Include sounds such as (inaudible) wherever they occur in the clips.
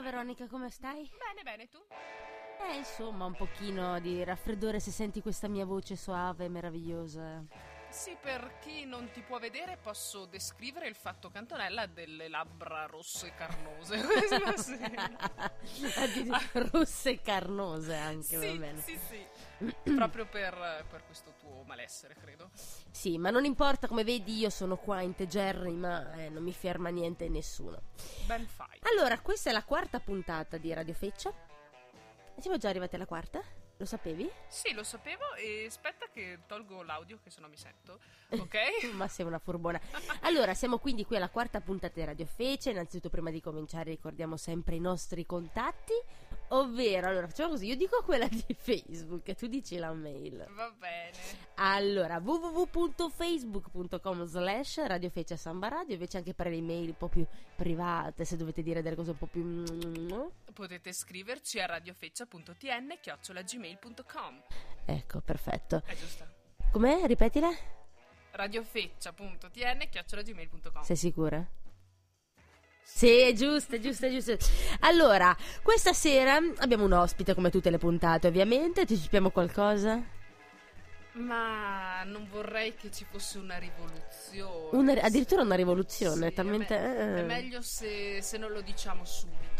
Veronica, come stai? Bene, bene, tu? Eh, insomma, un pochino di raffreddore se senti questa mia voce suave e meravigliosa. Sì, per chi non ti può vedere posso descrivere il fatto Cantonella delle labbra rosse carnose. (laughs) (laughs) sì. Addirittura rosse e carnose anche, sì, va bene. Sì, sì, proprio per, per, questo tuo malessere, credo. Sì, ma non importa, come vedi io sono qua in integerrima e non mi ferma niente nessuno. Ben fai. Allora, questa è la quarta puntata di Radio Feccia. Siamo già arrivati alla quarta? Lo sapevi? Sì, lo sapevo e aspetta che tolgo l'audio che se no mi sento. (laughs) Ok? Ma sei una furbona. Allora, siamo quindi qui alla quarta puntata di Radio Fece. Innanzitutto, prima di cominciare, ricordiamo sempre i nostri contatti. Ovvero, allora facciamo così: io dico quella di (laughs) Facebook e tu dici la mail. Va bene. Allora, www.facebook.com slash Radio Fece Samba Radio. Invece, anche per le email un po' più private, se dovete dire delle cose un po' più. Potete scriverci a radiofeccia.tn chiocciolagmail.com. Ecco, perfetto. È giusta. Com'è? Ripetila radiofeccia.tn chiocciolagmail.com Sei sicura? Sì, è giusto, è giusto, è giusto. Allora, questa sera abbiamo un ospite come tutte le puntate, ovviamente. Anticipiamo qualcosa? Ma non vorrei che ci fosse una rivoluzione. Una, addirittura una rivoluzione, sì, talmente... È, me- è meglio se, se non lo diciamo subito.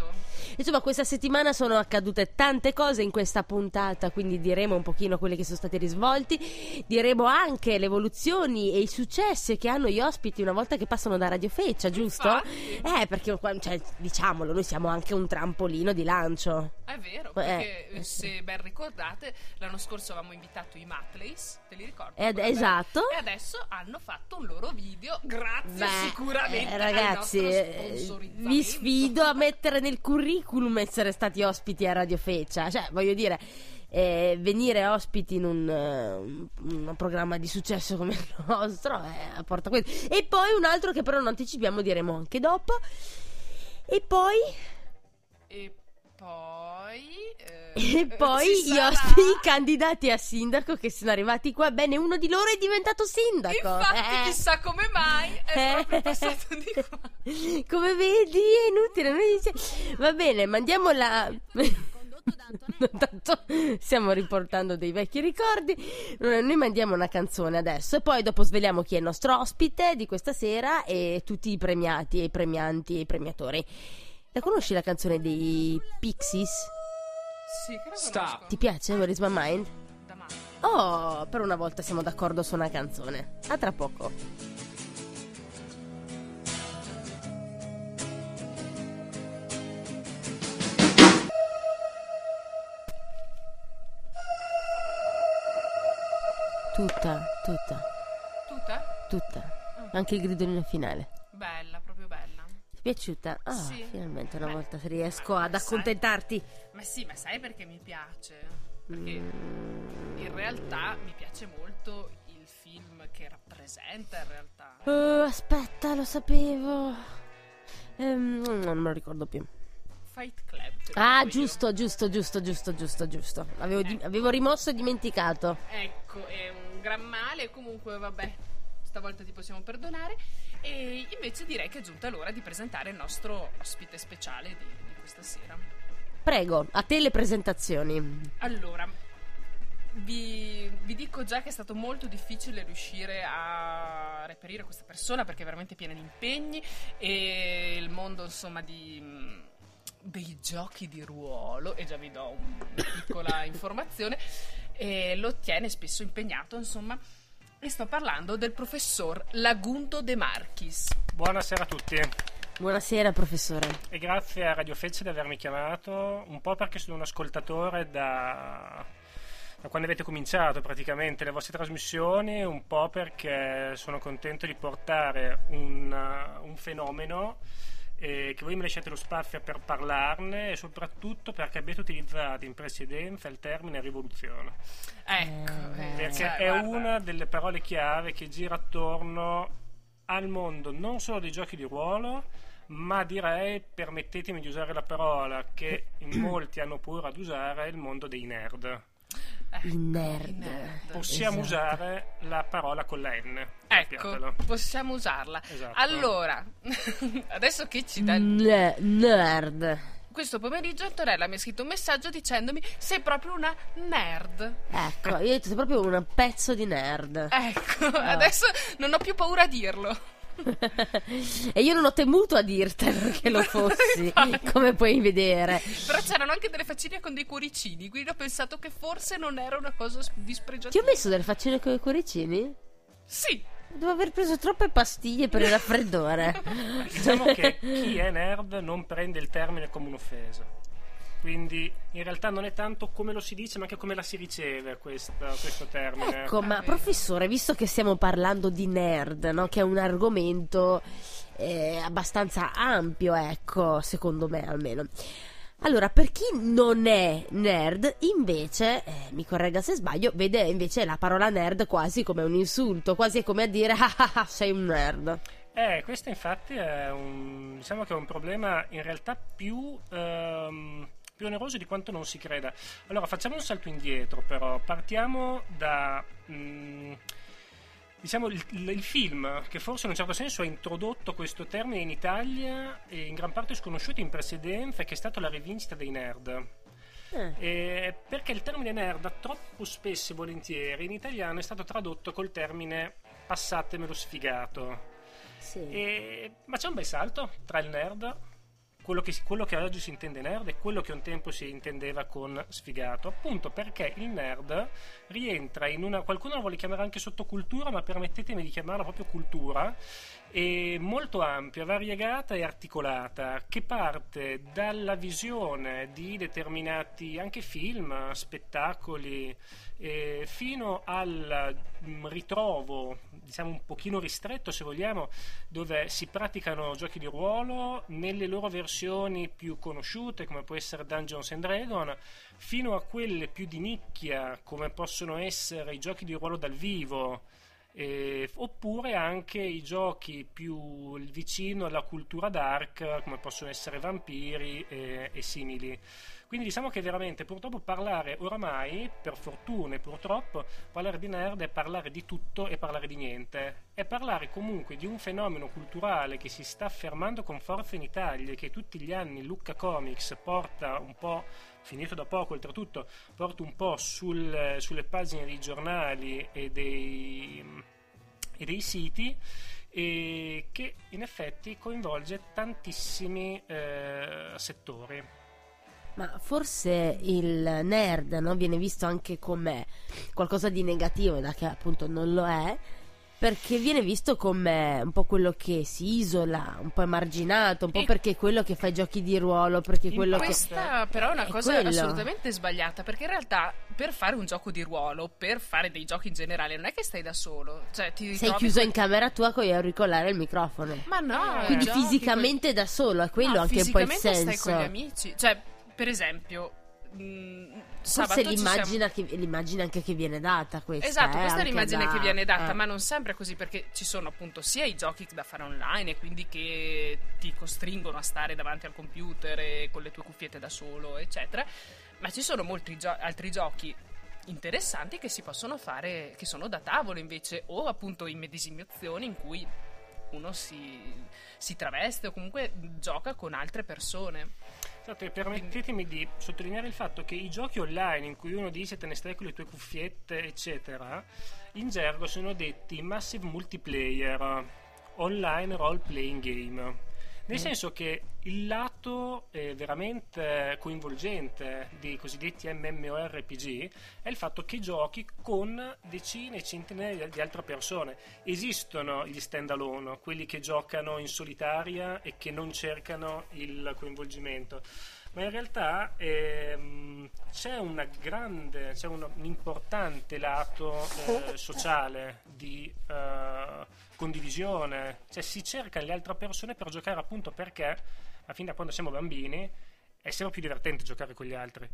Insomma, questa settimana sono accadute tante cose in questa puntata, quindi diremo un pochino quelli che sono stati risvolti, diremo anche le evoluzioni e i successi che hanno gli ospiti una volta che passano da Radio Feccia, giusto? Infatti. Eh, perché cioè, diciamolo, noi siamo anche un trampolino di lancio. È vero, perché eh, se ben ricordate, l'anno scorso avevamo invitato i Matleys, te li ricordi? Ed, esatto. E adesso hanno fatto un loro video, grazie Beh, sicuramente eh, ragazzi, eh, vi sfido a mettere nel curriculum essere stati ospiti a Radio Feccia, cioè voglio dire eh, venire ospiti in un, uh, un, programma di successo come il nostro eh, porta questo. E poi un altro che però non anticipiamo, diremo anche dopo. E poi e poi eh, e poi gli ospiti candidati a sindaco che sono arrivati qua. Bene, uno di loro è diventato sindaco. Infatti, eh. chissà come mai è Eh. proprio passato di qua. (laughs) Come vedi, è inutile. Dice... Va bene, mandiamo la. (laughs) Tanto stiamo riportando dei vecchi ricordi. Noi mandiamo una canzone adesso e poi dopo sveliamo chi è il nostro ospite di questa sera e tutti i premiati e i premianti e i premiatori. La conosci la canzone dei Pixies? Sì, che Stop. Ti piace? What is my mind? Oh, per una volta siamo d'accordo su una canzone. A tra poco. Tutta, tutta, Tutta? tutta. Anche il gridolino finale. Bella, piaciuta? Ah, Sì. finalmente una Beh, volta riesco ad sai- accontentarti. Ma sì, ma sai perché mi piace? Perché Mm. in realtà mi piace molto il film che rappresenta in realtà. Oh, aspetta, lo sapevo. Ehm, non me lo ricordo più. Fight Club. Ah, giusto, giusto, giusto, giusto, giusto, giusto. Avevo, di- avevo rimosso e dimenticato. Ecco, è un gran male, comunque vabbè, stavolta ti possiamo perdonare. E invece direi che è giunta l'ora di presentare il nostro ospite speciale di, di questa sera. Prego, a te le presentazioni. Allora, vi, vi dico già che è stato molto difficile riuscire a reperire questa persona perché è veramente piena di impegni e il mondo insomma di, mh, dei giochi di ruolo, e già vi do una piccola (coughs) informazione, lo tiene spesso impegnato insomma. E sto parlando del professor Lagundo De Marchis. Buonasera a tutti Buonasera, professore. e grazie a Radio Feccia di avermi chiamato, un po' perché sono un ascoltatore da, da quando avete cominciato praticamente le vostre trasmissioni, un po' perché sono contento di portare un, un fenomeno e che voi mi lasciate lo spazio per parlarne e soprattutto perché avete utilizzato in precedenza il termine rivoluzione. Ecco, Eh, eh, perché cioè, è guarda, una delle parole chiave che gira attorno al mondo non solo dei giochi di ruolo, ma direi, permettetemi di usare la parola che in molti hanno paura ad usare, il mondo dei nerd. Ecco, I nerd. i nerd. Possiamo Esatto. usare la parola con la N. Ecco, sappiatelo. possiamo usarla. Esatto. Allora, (laughs) adesso che ci dà Ne- nerd. questo pomeriggio Antonella mi ha scritto un messaggio dicendomi sei proprio una nerd. Ecco, (laughs) io ho detto sei proprio un pezzo di nerd. Ecco, oh. adesso non ho più paura a dirlo. E io non ho temuto a dirtelo (laughs) che lo fossi, come puoi vedere. Però c'erano anche delle faccine con dei cuoricini, quindi ho pensato che forse non era una cosa dispregiativa. Ti ho messo delle faccine con i cuoricini? Sì. Devo aver preso troppe pastiglie per il raffreddore. (laughs) diciamo che (laughs) chi è nerd non prende il termine come un'offesa. Quindi in realtà non è tanto come lo si dice, ma anche come la si riceve questo, questo termine. Ecco, ma professore, visto che stiamo parlando di nerd, no? che è un argomento eh, abbastanza ampio, ecco, secondo me almeno. Allora, per chi non è nerd, invece, eh, mi corregga se sbaglio, vede invece la parola nerd quasi come un insulto, quasi come a dire (laughs) ah, ah, ah sei un nerd. Eh, questo infatti è un, diciamo che è un problema in realtà più, ehm, più oneroso di quanto non si creda. Allora, facciamo un salto indietro però, partiamo da... Mh, mm, diciamo, il, il, film che forse in un certo senso ha introdotto questo termine in Italia e in gran parte sconosciuto in precedenza, che è stato la rivincita dei nerd. Eh. perché il termine nerd troppo spesso e volentieri in italiano è stato tradotto col termine passatemelo sfigato. Sì. E, ma c'è un bel salto tra il nerd quello che, quello che, oggi si intende nerd è quello che un tempo si intendeva con sfigato, appunto perché il nerd rientra in una, qualcuno la vuole chiamare anche sottocultura, ma permettetemi di chiamarla proprio cultura, è molto ampia, variegata e articolata, che parte dalla visione di determinati anche film, spettacoli, eh, fino al mm, ritrovo, diciamo un pochino ristretto se vogliamo, dove si praticano giochi di ruolo nelle loro versioni più conosciute, come può essere Dungeons and Dragons, fino a quelle più di nicchia, come possono essere i giochi di ruolo dal vivo eh, oppure anche i giochi più vicino alla cultura dark come possono essere vampiri e, e simili quindi diciamo che veramente purtroppo parlare oramai per fortuna e purtroppo parlare di nerd è parlare di tutto e parlare di niente è parlare comunque di un fenomeno culturale che si sta affermando con forza in Italia e che tutti gli anni Lucca Comics porta un po' finito da poco oltretutto, porto un po' sul, sulle pagine dei giornali e dei, e dei siti e che in effetti coinvolge tantissimi eh, settori. Ma forse il nerd no, viene visto anche come qualcosa di negativo, da che appunto non lo è, perché viene visto come un po' quello che si isola, un po' emarginato, un po' e perché è quello che fa i giochi di ruolo, perché è quello questa che... però è una cosa quello. assolutamente sbagliata, perché in realtà per fare un gioco di ruolo, per fare dei giochi in generale, non è che stai da solo. Cioè, ti Sei chiuso in camera tua con gli auricolari e il microfono. Ma no! Quindi fisicamente con... da solo, è quello no, anche un po' il senso. stai con gli amici. Cioè, per esempio Mm, Forse l'immagine, siamo... che, l'immagine, anche che viene data questa. Esatto, eh, questa è l'immagine da... che viene data, eh. ma non sempre è così perché ci sono appunto sia i giochi da fare online e quindi che ti costringono a stare davanti al computer e con le tue cuffiette da solo, eccetera, ma ci sono molti gio- altri giochi interessanti che si possono fare, che sono da tavolo invece, o appunto in medesimazioni in cui uno si, si traveste o comunque gioca con altre persone. Esatto, permettetemi di sottolineare il fatto che i giochi online in cui uno dice te ne stai con le tue cuffiette, eccetera, in gergo sono detti massive multiplayer, online role playing game. Nel mm. senso che il lato eh, veramente coinvolgente dei cosiddetti MMORPG è il fatto che giochi con decine e centinaia di altre persone. Esistono gli stand alone, quelli che giocano in solitaria e che non cercano il coinvolgimento ma in realtà ehm, c'è, grande, c'è un, importante lato eh, sociale di eh, condivisione, cioè si cerca le altre persone per giocare appunto perché, a fin da quando siamo bambini, è sempre più divertente giocare con gli altri.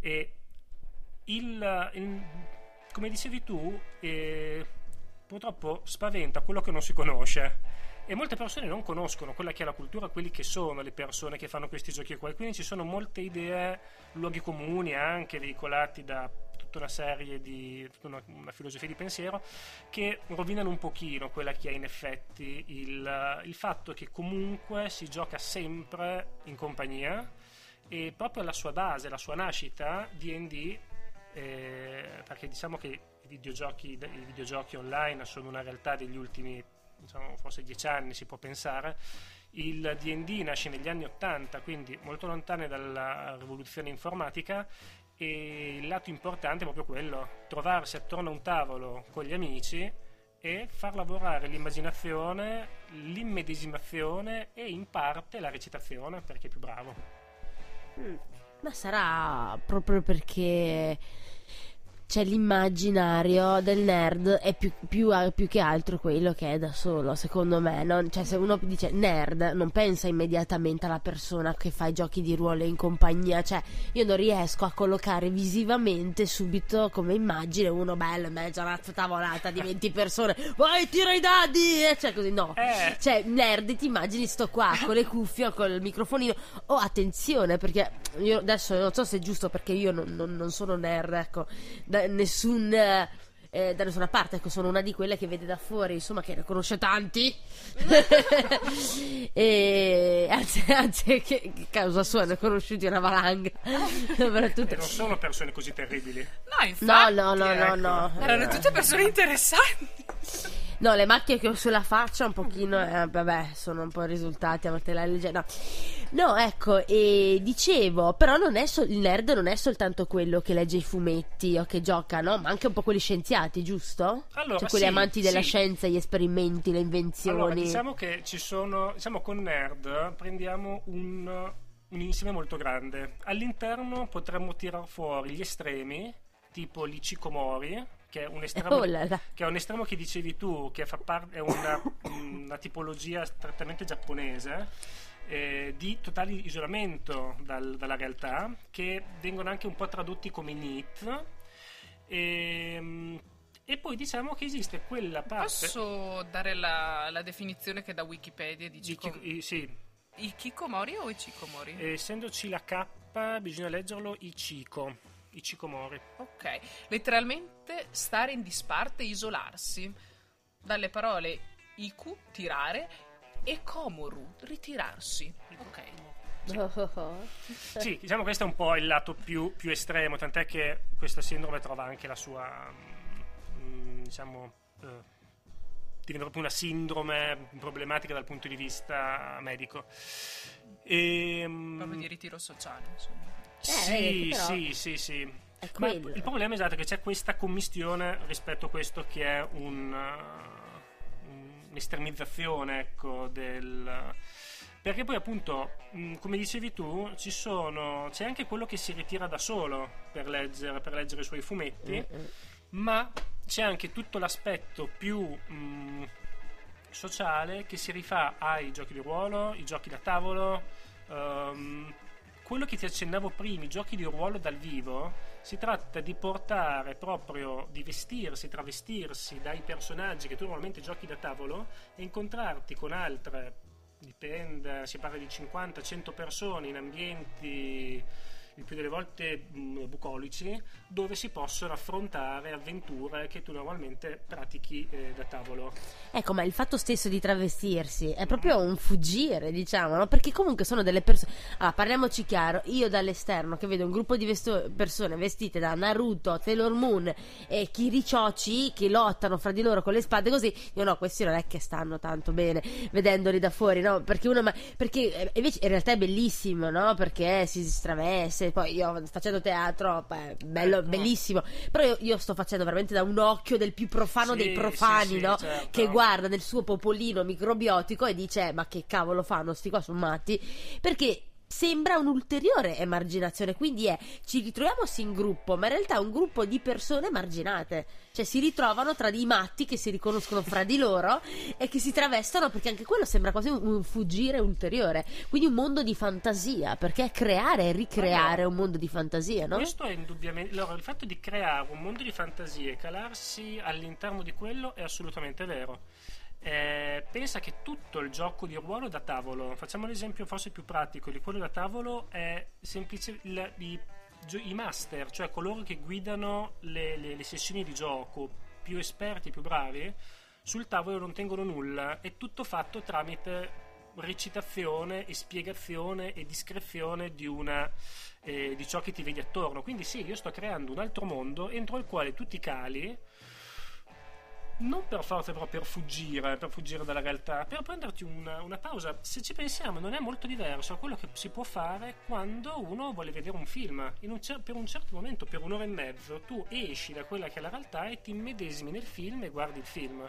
E il, il, come dicevi tu, eh, purtroppo spaventa quello che non si conosce e molte persone non conoscono quella che è la cultura, quelli che sono le persone che fanno questi giochi qua. Quindi ci sono molte idee, luoghi comuni anche veicolati da tutta una serie di una, una, filosofia di pensiero che rovinano un pochino quella che è in effetti il, il fatto che comunque si gioca sempre in compagnia e proprio la sua base, la sua nascita, D&D, eh, perché diciamo che i videogiochi, i videogiochi online sono una realtà degli ultimi diciamo, forse dieci anni si può pensare il D&D nasce negli anni 80 quindi molto lontane dalla rivoluzione informatica e il lato importante è proprio quello trovarsi attorno a un tavolo con gli amici e far lavorare l'immaginazione, l'immedesimazione e in parte la recitazione perché è più bravo. Mm. Ma sarà proprio perché c'è l'immaginario del nerd è più, più, più, che altro quello che è da solo, secondo me. Non, cioè, se uno dice nerd, non pensa immediatamente alla persona che fa i giochi di ruolo in compagnia. Cioè, io non riesco a collocare visivamente subito come immagine uno bello in mezzo a una tavolata di 20 persone. Vai, tira i dadi! Cioè, così no. Eh. Cioè, nerd, ti immagini sto qua con le cuffie, con il microfonino. Oh, attenzione, perché io adesso non so se è giusto perché io non, non, non sono nerd, ecco da nessun eh, da nessuna parte, ecco, sono una di quelle che vede da fuori, insomma, che ne conosce tanti. (laughs) e anzi, anzi che, che, causa sua ne ho conosciuti una valanga. (laughs) non sono persone così terribili. No, infatti. No, no, no, no, no. Erano tutte persone interessanti. (laughs) No, le macchie che ho sulla faccia un pochino, eh, vabbè, sono un po' risultati a volte la leggenda. No. no, ecco, e dicevo, però non è so- il nerd non è soltanto quello che legge i fumetti o che gioca, no? Ma anche un po' quelli scienziati, giusto? Allora, cioè quelli sì, amanti della sì. scienza, gli esperimenti, le invenzioni. Allora, diciamo che ci sono, diciamo con nerd prendiamo un, un insieme molto grande. All'interno potremmo tirar fuori gli estremi, tipo l'Ichikomori, che è un estremo, Oh che, è un estremo che dicevi tu, che fa parte, è una, una tipologia strettamente giapponese. Eh, di totale isolamento dal, dalla realtà che vengono anche un po' tradotti come NEET e, e poi diciamo che esiste quella parte posso dare la, la definizione che da Wikipedia di Chico... I, sì. Ikikomori o Ichikomori? essendoci la K bisogna leggerlo Ichiko Ichikomori. Ok, letteralmente stare in disparte, isolarsi. Dalle parole iku, tirare, e komoru, ritirarsi. Ok. Sì. (laughs) sì. diciamo questo è un po' il lato più, più, estremo, tant'è che questa sindrome trova anche la sua, mm, diciamo, eh, diventa proprio una sindrome problematica dal punto di vista medico. E, mm, proprio di ritiro sociale, insomma. Eh, sì, però... sì, sì, sì. Ma il problema esatto è che c'è questa commistione rispetto a questo che è un, uh, un'estremizzazione ecco, del... Perché poi appunto, mh, come dicevi tu, ci sono, c'è anche quello che si ritira da solo per leggere, per leggere i suoi fumetti, mm-hmm. ma c'è anche tutto l'aspetto più mh, sociale che si rifà ai giochi di ruolo, i giochi da tavolo, um, quello che ti accennavo prima, i giochi di ruolo dal vivo, si tratta di portare proprio, di vestirsi, travestirsi dai personaggi che tu normalmente giochi da tavolo e incontrarti con altre, dipende, si parla di 50-100 persone in ambienti il più delle volte mh, mm, bucolici, dove si possono affrontare avventure che tu normalmente pratichi eh, da tavolo. Ecco, ma il fatto stesso di travestirsi è proprio un fuggire, diciamo, no? Perché comunque sono delle persone. Allora, parliamoci chiaro, io dall'esterno che vedo un gruppo di vesto- persone vestite da Naruto, Taylor Moon e Kiricioci che lottano fra di loro con le spade così, io no, questi non è che stanno tanto bene vedendoli da fuori, no? Perché uno ma- perché eh, invece in realtà è bellissimo, no? Perché si straveste cose. Poi io facendo teatro, beh, bello, ecco. bellissimo. Però io, io, sto facendo veramente da un occhio del più profano sì, dei profani, sì, no? Certo. Che guarda nel suo popolino microbiotico e dice: Ma che cavolo fanno? Sti qua sono matti. Perché sembra un'ulteriore emarginazione. Quindi è ci ritroviamo sì in gruppo, ma in realtà è un gruppo di persone emarginate. Cioè si ritrovano tra dei matti che si riconoscono fra di loro e che si travestono perché anche quello sembra quasi un, fuggire ulteriore. Quindi un mondo di fantasia, perché è creare e ricreare allora, un mondo di fantasia, no? Questo è indubbiamente. Allora, il fatto di creare un mondo di fantasia e calarsi all'interno di quello è assolutamente vero. Eh, pensa che tutto il gioco di ruolo da tavolo, facciamo l'esempio forse più pratico di quello da tavolo, è semplice il, i, i, master, cioè coloro che guidano le, le, le sessioni di gioco, più esperti, più bravi, sul tavolo non tengono nulla, è tutto fatto tramite recitazione e spiegazione e discrezione di, una, eh, di ciò che ti vedi attorno. Quindi sì, io sto creando un altro mondo entro il quale tu ti cali non per forza però per fuggire, per fuggire dalla realtà, per prenderti una, una, pausa. Se ci pensiamo, non è molto diverso da quello che si può fare quando uno vuole vedere un film. Un cer- per un certo momento, per un'ora e mezzo, tu esci da quella che è la realtà e ti immedesimi nel film e guardi il film.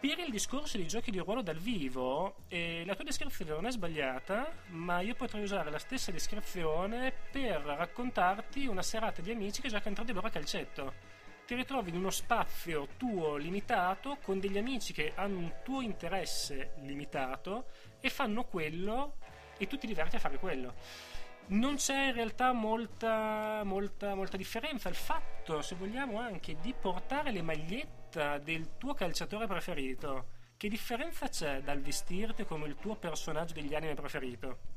Per il discorso di giochi di ruolo dal vivo, eh, la tua descrizione non è sbagliata, ma io potrei usare la stessa descrizione per raccontarti una serata di amici che giocano tra di loro a calcetto ti ritrovi in uno spazio tuo limitato con degli amici che hanno un tuo interesse limitato e fanno quello e tu ti diverti a fare quello. Non c'è in realtà molta, molta, molta differenza. Il fatto, se vogliamo, anche di portare le magliette del tuo calciatore preferito. Che differenza c'è dal vestirti come il tuo personaggio degli anime preferito?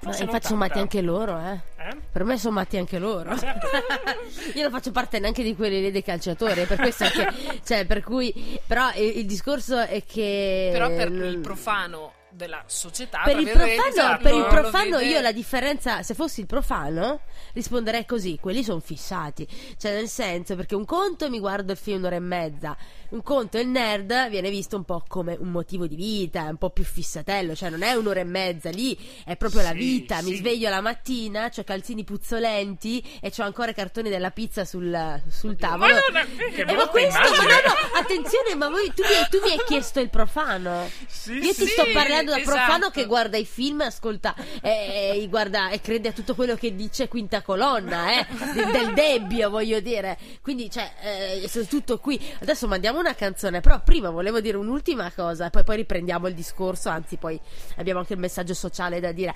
Ma infatti sono matti anche loro, eh. eh? Per me sono matti anche loro. Certo. (laughs) Io non faccio parte neanche di quelli dei calciatori, per questo che, cioè, per cui, però il, il, discorso è che... Però per il profano della società. Per il profano, per il profano io la differenza, se fossi il profano, risponderei così, quelli sono fissati. Cioè nel senso, perché un conto mi guardo il film un'ora e mezza, un conto il nerd viene visto un po' come un motivo di vita, un po' più fissatello, cioè non è un'ora e mezza lì, è proprio sì, la vita. Sì. Mi sveglio la mattina, ho calzini puzzolenti e ho ancora i cartoni della pizza sul, sul tavolo. Ma, no, no, che eh, ma questo, ma no, no, attenzione, ma voi, tu, mi, tu mi hai chiesto il profano. Sì, io ti sto parlando da esatto. profano che guarda i film, ascolta e, e, guarda, e crede a tutto quello che dice quinta colonna, eh, del, (laughs) del debbio, voglio dire. Quindi, cioè, eh, sono tutto qui. Adesso mandiamo una canzone, però prima volevo dire un'ultima cosa, poi, poi riprendiamo il discorso, anzi poi abbiamo anche il messaggio sociale da dire.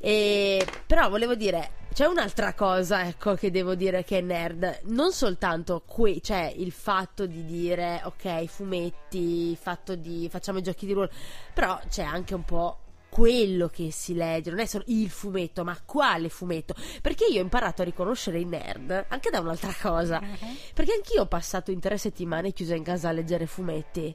E, però volevo dire, c'è un'altra cosa, ecco, che devo dire che è nerd. Non soltanto qui, cioè il fatto di dire, ok, fumetti, il fatto di facciamo i giochi di ruolo, però c'è anche un po' quello che si legge, non è solo il fumetto, ma quale fumetto. Perché io ho imparato a riconoscere i nerd anche da un'altra cosa. Uh-huh. Perché anch'io ho passato in tre settimane chiusa in casa a leggere fumetti.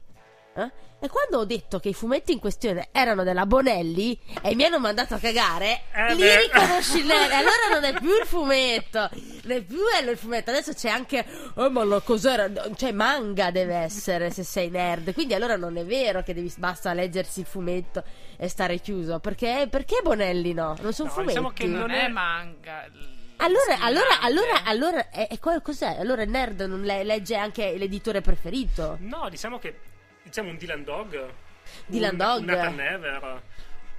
Eh? E quando ho detto che i fumetti in questione erano della Bonelli e mi hanno mandato a cagare, eh lì beh. riconosci nerd. (laughs) allora non è più il fumetto, non è più il fumetto. Adesso c'è anche, oh, ma lo, cos'era? Cioè, manga deve essere se sei nerd. Quindi allora non è vero che devi, basta leggersi il fumetto e stare chiuso. Perché, perché Bonelli no? Non sono no, fumetti. Diciamo che non è manga. Allora, allora, allora, allora, è, è, cos'è? Allora il nerd non le, legge anche l'editore preferito? No, diciamo che diciamo un Dylan Dog. Dylan un, Dog. Un Nathan Never.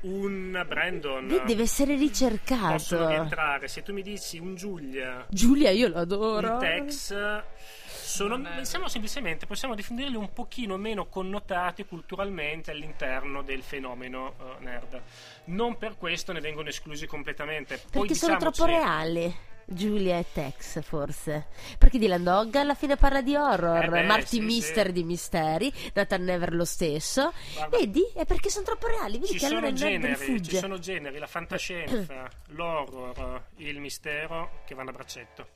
Un Brandon. Lì deve essere ricercato. Possono rientrare. Se tu mi dici un Giulia. Giulia, io l'adoro. Un Tex. Sono, siamo semplicemente, possiamo definirli un pochino meno connotati culturalmente all'interno del fenomeno uh, nerd. Non per questo ne vengono esclusi completamente. Poi, Perché sono troppo reali. Giulia e Tex, forse. Perché Dylan Dog alla fine parla di horror, eh beh, Marty sì, Mister sì. di misteri, Nathan Never lo stesso. Guarda, Vedi? È perché sono troppo reali. Vedi che allora generi, Ci sono generi, la fantascienza, (clears throat) l'horror, il mistero che vanno a braccetto.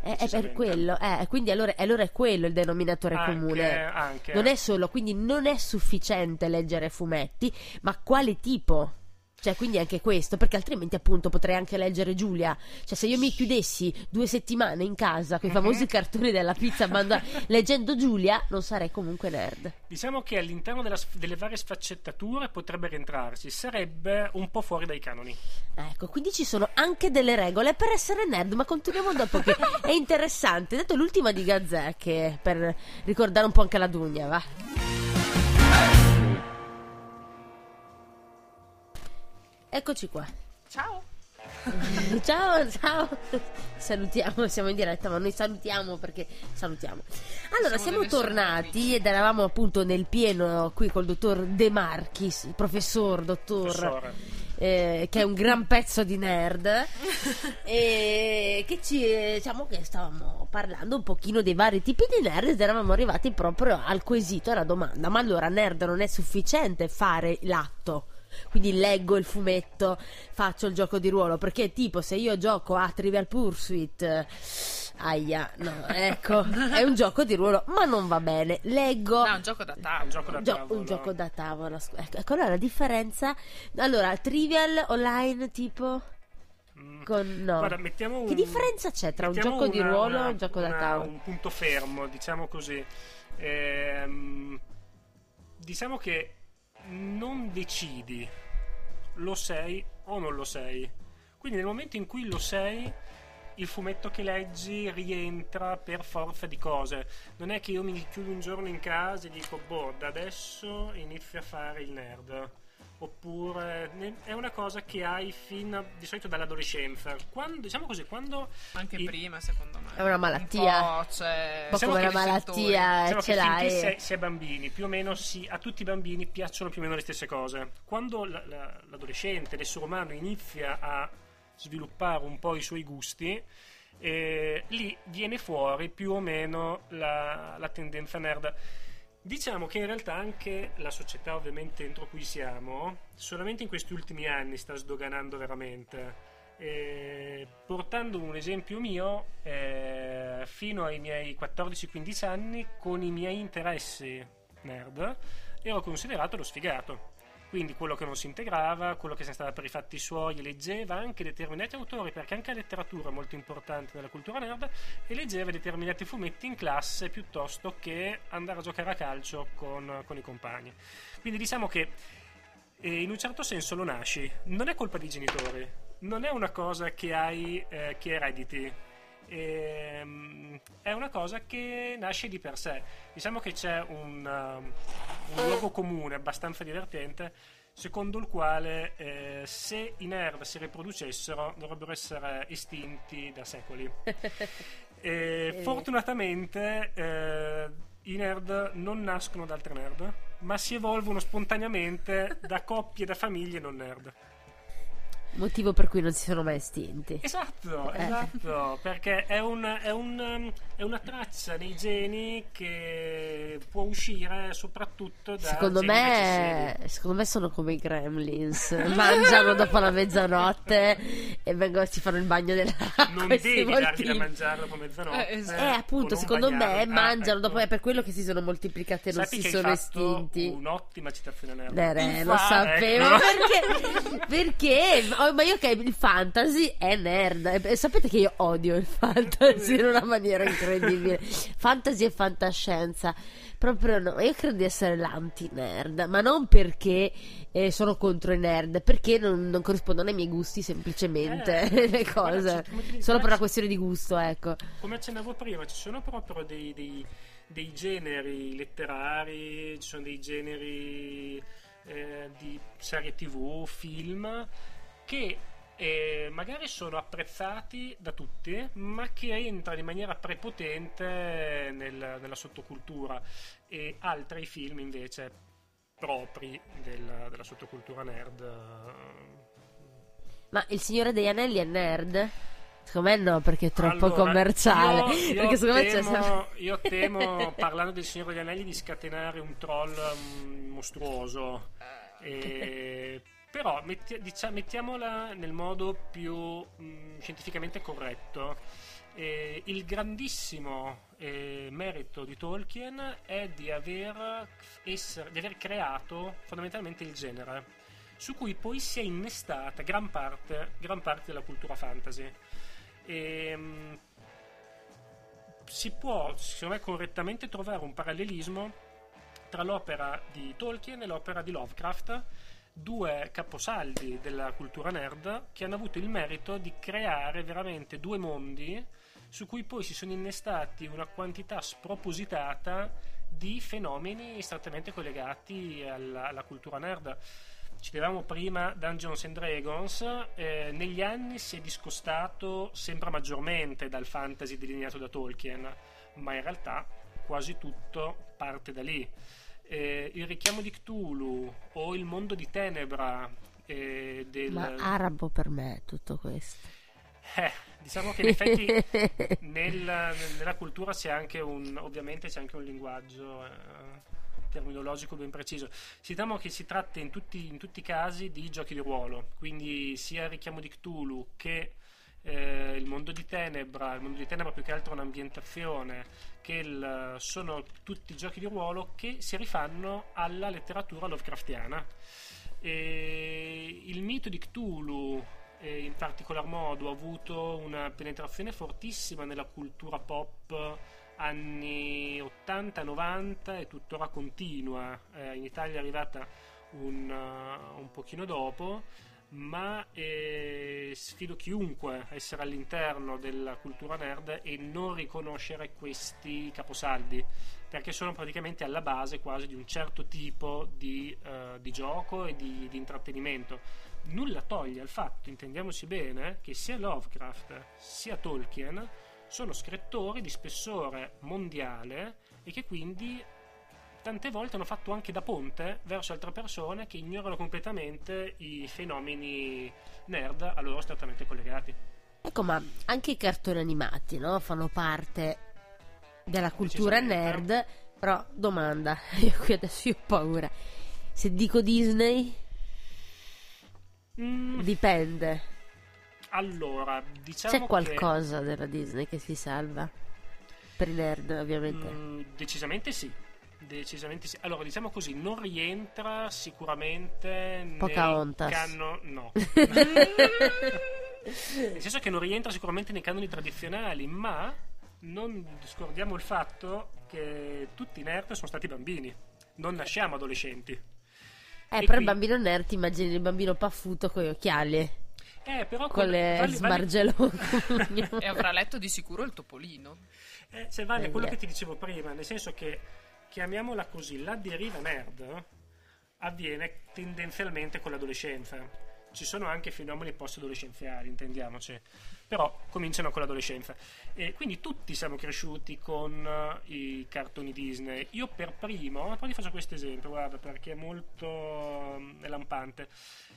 È, è per quello, eh, quindi allora, allora, è quello il denominatore anche, comune. Anche. Non è solo, quindi non è sufficiente leggere fumetti, ma quale tipo? Cioè, quindi anche questo, perché altrimenti appunto potrei anche leggere Giulia. Cioè, se io mi chiudessi due settimane in casa con i mhm. famosi cartoni della pizza banda, (laughs) leggendo Giulia, non sarei comunque nerd. Diciamo che all'interno della, delle varie sfaccettature potrebbe rientrarsi, sarebbe un po' fuori dai canoni. Ecco, quindi ci sono anche delle regole per essere nerd, ma continuiamo dopo che (laughs) è interessante. Detto l'ultima di Gazzè, che per ricordare un po' anche la Dugna, va. Eccoci qua. Ciao. (laughs) ciao, ciao. Salutiamo, siamo in diretta, ma noi salutiamo perché salutiamo. Allora, siamo, siamo tornati ed eravamo appunto nel pieno qui col dottor De Marchis, il professor, dottor, eh, che è un gran pezzo di nerd. (laughs) e che ci diciamo che stavamo parlando un pochino dei vari tipi di nerd ed eravamo arrivati proprio al quesito, alla domanda. Ma allora, nerd non è sufficiente fare l'atto? Quindi leggo il fumetto, faccio il gioco di ruolo, perché tipo se io gioco a Trivial Pursuit Aia, no, ecco, (laughs) è un gioco di ruolo, ma non va bene. Leggo. No, è un gioco da un tavolo. gioco da Gio- tavolo. un gioco da tavola. Ecco, ecco, allora la differenza. Allora, trivial online tipo. Mm. Con. No. Guarda, mettiamo un, Che differenza c'è tra un gioco di una- ruolo e un gioco da una- tavola? Un punto fermo, diciamo così. Ehm, diciamo che non decidi lo sei o non lo sei. Quindi nel momento in cui lo sei, il fumetto che leggi rientra per forza di cose. Non è che io mi chiudo un giorno in casa e dico, boh, da adesso inizio a fare il nerd. Oppure è una cosa che hai fin di solito dall'adolescenza. Quando, diciamo così, quando Anche il- prima, secondo me. È una malattia. Un po' c'è... Un po' Diciamo come i malattia, Diciamo ce l'hai. si è bambini, più o meno si- a tutti i bambini piacciono più o meno le stesse cose. Quando la- la- l'adolescente, l'essere umano inizia a sviluppare un po' i suoi gusti, eh, lì viene fuori più o meno la, la tendenza nerd. Diciamo che in realtà anche la società ovviamente entro cui siamo, solamente in questi ultimi anni sta sdoganando veramente. Eh, portando un esempio mio, eh, fino ai miei 14-15 anni, con i miei interessi nerd, ero considerato lo sfigato. Quindi quello che non si integrava, quello che se ne stava per i fatti suoi, leggeva anche determinati autori, perché anche la letteratura è molto importante nella cultura nerd, e leggeva determinati fumetti in classe piuttosto che andare a giocare a calcio con, con i compagni. Quindi diciamo che eh, in un certo senso lo nasci, non è colpa dei genitori, non è una cosa che hai, eh, che erediti. Ehm, è una cosa che nasce di per sé. Diciamo che c'è un, um, un luogo comune abbastanza divertente secondo il quale eh, se i nerd si riproducessero dovrebbero essere estinti da secoli. (laughs) E fortunatamente eh, i nerd non nascono da altri nerd, ma si evolvono spontaneamente da coppie, da famiglie non nerd. Motivo per cui non si sono mai estinti. Esatto, Eh. esatto, perché è, un- è un, um, è una traccia nei geni che può uscire soprattutto da Secondo me, secondo me sono come i gremlins. (laughs) Mangiano dopo la mezzanotte e vengono, si fanno il bagno dell'acqua. Non devi dargli da mangiare dopo mezzanotte. Eh, esatto. Eh, appunto, secondo me bagnarli. Ah, mangiano ecco. dopo. È per quello che si sono moltiplicate e non Sappi si sono estinti. un'ottima citazione nerd. Eh, re, lo sapevo ecco. perché, (laughs) perché oh, ma io che il fantasy è nerd. E sapete che io odio il fantasy in una maniera incredibile. Fantasy e fantascienza. Proprio no. Io credo di essere l'anti-nerd ma non perché eh, sono contro i nerd perché non, non corrispondono ai miei gusti semplicemente Eh, (laughs) le guarda, cose. ti dico, solo per una questione di gusto ecco. Come accennavo prima, ci sono proprio dei, dei- dei generi letterari, ci sono dei generi eh, di serie tv, film, che eh, magari sono apprezzati da tutti, ma che entrano in maniera prepotente nel- nella sottocultura, e altri film invece propri del- della sottocultura nerd. ma il signore degli anelli è nerd? Secondo me no, perché è troppo Allora, commerciale. Io, io temo, io temo, (laughs) parlando del Signore degli Anelli, di scatenare un troll mm, mostruoso. E- però metti- dicia- mettiamola nel modo più mm, scientificamente corretto. E il grandissimo eh, merito di Tolkien è di aver, essere- di aver creato fondamentalmente il genere, su cui poi si è innestata gran parte, gran parte della cultura fantasy. Ehm, si può, secondo me, correttamente trovare un parallelismo tra l'opera di Tolkien e l'opera di Lovecraft, due caposaldi della cultura nerd che hanno avuto il merito di creare veramente due mondi su cui poi si sono innestati una quantità spropositata di fenomeni strettamente collegati alla, alla cultura nerd. Citavamo prima Dungeons and Dragons, eh, negli anni si è discostato sempre maggiormente dal fantasy delineato da Tolkien, ma in realtà quasi tutto parte da lì. Eh, il richiamo di Cthulhu o il mondo di Tenebra eh, del... Ma arabo per me tutto questo. Eh, diciamo che in (laughs) effetti nel- nella cultura c'è anche un ovviamente c'è anche un linguaggio eh, terminologico ben preciso diciamo che si tratta in tutti, in tutti i casi di giochi di ruolo quindi sia il richiamo di Cthulhu che eh, il mondo di Tenebra, il mondo di Tenebra più che altro un'ambientazione, che il, sono tutti giochi di ruolo che si rifanno alla letteratura Lovecraftiana. E il mito di Cthulhu eh, in particolar modo ha avuto una penetrazione fortissima nella cultura pop anni 80-90 e tuttora continua. Eh, in Italia è arrivata un, uh, un pochino dopo ma eh, sfido chiunque a essere all'interno della cultura nerd e non riconoscere questi caposaldi perché sono praticamente alla base quasi di un certo tipo di, uh, di gioco e di, di, intrattenimento. Nulla toglie al fatto, intendiamoci bene, che sia Lovecraft sia Tolkien sono scrittori di spessore mondiale e che quindi tante volte hanno fatto anche da ponte verso altre persone che ignorano completamente i fenomeni nerd a loro strettamente collegati. Ecco, ma anche i cartoni animati, no? Fanno parte della cultura nerd. Però, domanda, (laughs) io qui adesso io ho paura. Se dico Disney, mm. dipende. Allora, diciamo C'è qualcosa che... della Disney che si salva? Per i nerd, ovviamente. Mm, decisamente sì Decisamente sì. Allora, diciamo così, non rientra sicuramente Pocahontas. Canno... No. (laughs) Nel senso che non rientra sicuramente nei canoni tradizionali, ma non scordiamo il fatto che tutti i nerd sono stati bambini, non nasciamo adolescenti. Eh, e però qui... il bambino nerd ti immagini il bambino paffuto con gli occhiali. Eh, però con, con le vale, smargelone. e avrà letto di sicuro il topolino. Eh, cioè, vale eh, quello yeah. che ti dicevo prima, nel senso che chiamiamola così, la deriva nerd avviene tendenzialmente con l'adolescenza. Ci sono anche fenomeni post-adolescenziali, intendiamoci, però cominciano con l'adolescenza. E quindi tutti siamo cresciuti con uh, i cartoni Disney. Io per primo, poi ti faccio questo esempio, guarda, perché è molto um, lampante.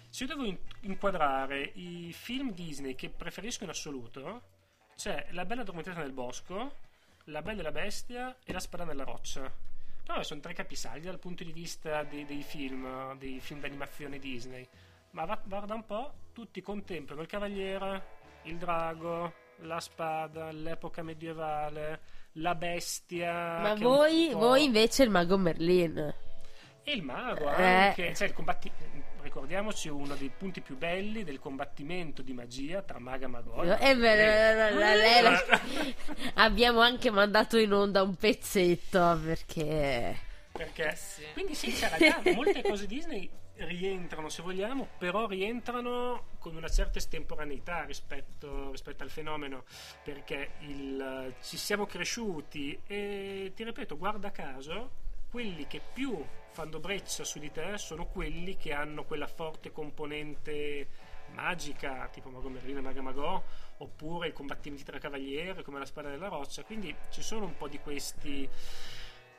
Se io devo in- inquadrare i film Disney che preferisco in assoluto, c'è La bella addormentata nel bosco, La bella e la bestia e La spada nella roccia No, sono tre capisaldi dal punto di vista dei, dei film, dei film d'animazione Disney. Ma va, guarda un po', tutti contemplano il cavaliere, il drago, la spada, l'epoca medievale, la bestia. Ma voi, voi invece il mago Merlin. E il mago eh. anche, cioè il combattimento ricordiamoci uno dei punti più belli del combattimento di magia tra maga e magone. Eh, beh, (laughs) abbiamo anche mandato in onda un pezzetto perché... Perché? Eh sì. Quindi sì, c'è realtà molte cose Disney rientrano se vogliamo, però rientrano con una certa estemporaneità rispetto, rispetto al fenomeno, perché il, ci siamo cresciuti e ti ripeto, guarda caso, quelli che più fanno breccia su di te sono quelli che hanno quella forte componente magica, tipo Mago Merlino e Maga Magò, oppure i combattimenti tra cavalieri come la spada della roccia. Quindi ci sono un po' di questi.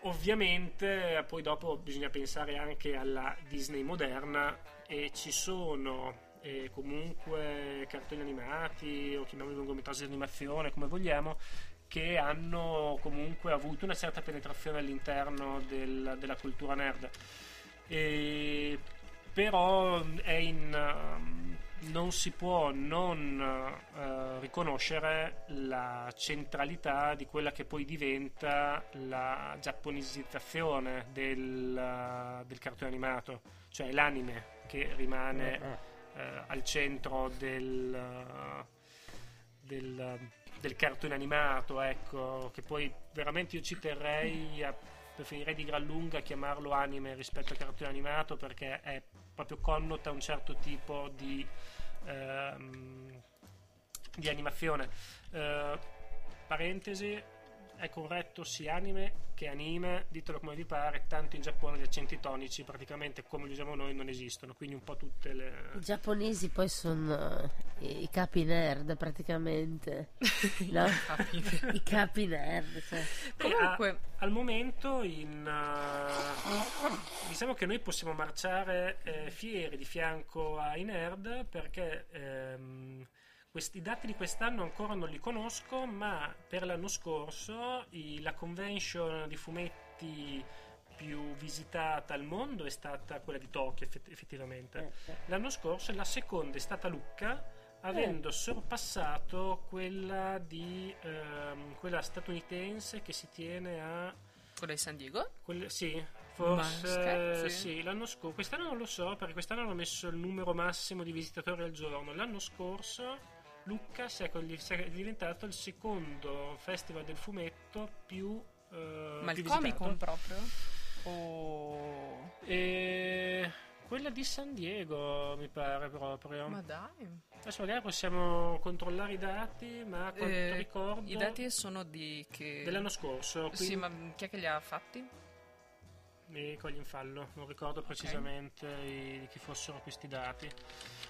Ovviamente, poi dopo bisogna pensare anche alla Disney moderna e ci sono eh, comunque cartoni animati o chiamiamoli lungometraggi di animazione, come vogliamo, che hanno comunque avuto una certa penetrazione all'interno del, della cultura nerd. E, però in, uh, non si può non uh, riconoscere la centralità di quella che poi diventa la giapponesizzazione del, uh, del cartone animato, cioè l'anime che rimane uh, al centro del, del del cartone animato, ecco, che poi veramente io ci terrei a preferirei di gran lunga chiamarlo anime rispetto al cartone animato perché è proprio connota un certo tipo di, ehm, di animazione. Eh, parentesi, è corretto sia anime che anime, ditelo come vi pare, tanto in Giappone gli accenti tonici praticamente come li usiamo noi non esistono, quindi un po' tutte le... I giapponesi poi sono i, i capi nerd praticamente, (laughs) no? I capi nerd. Cioè. Comunque... A, al momento in, uh, diciamo che noi possiamo marciare eh, fieri di fianco ai nerd perché... Ehm, questi dati di quest'anno ancora non li conosco, ma per l'anno scorso i, la convention di fumetti più visitata al mondo è stata quella di Tokyo effettivamente. Eh, l'anno scorso la seconda è stata Lucca avendo sorpassato quella, di, ehm, quella statunitense che si tiene a... Quella di San Diego? Quel, sì, forse sì, l'anno scorso. Quest'anno non lo so perché quest'anno hanno messo il numero massimo di visitatori al giorno. L'anno scorso Lucca si è, diventato il secondo festival del fumetto più... eh, Ma più il Comic Con proprio? O... E quella di San Diego mi pare proprio. Ma dai. Adesso magari possiamo controllare i dati, ma quanto Eh, ricordo I dati sono di che... dell'anno scorso, quindi Sì, ma chi è che li ha fatti? Mi cogli in fallo, non ricordo precisamente i- di chi fossero questi dati.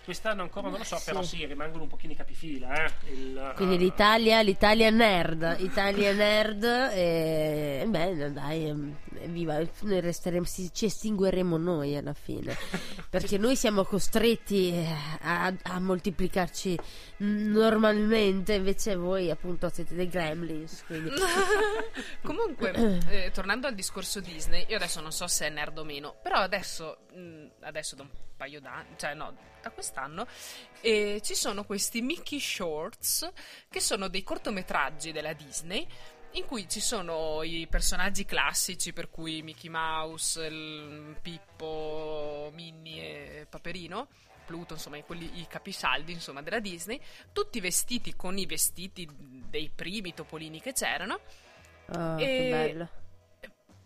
Quest'anno ancora non lo so, Sì. però sì, rimangono un pochino i capifila, eh. Il, Quindi eh, l'Italia, l'Italia nerd, Italia nerd, e beh, dai, ehm, viva, noi resteremo, ci estingueremo noi alla fine, (laughs) perché noi siamo costretti eh, a, a moltiplicarci normalmente, invece voi appunto siete dei gremlins, quindi (laughs) Comunque, (coughs) eh, tornando al discorso Disney, io adesso non so se è nerd o meno, però adesso, mh, adesso da un paio d'anni, cioè no, da quest'anno, eh, ci sono questi Mickey Shorts, che sono dei cortometraggi della Disney, in cui ci sono i personaggi classici, per cui Mickey Mouse, Pippo, Minnie e Paperino. Pluto, insomma, i- quelli, i capisaldi insomma, della Disney, tutti vestiti con i vestiti dei primi topolini che c'erano, oh, E- che bello.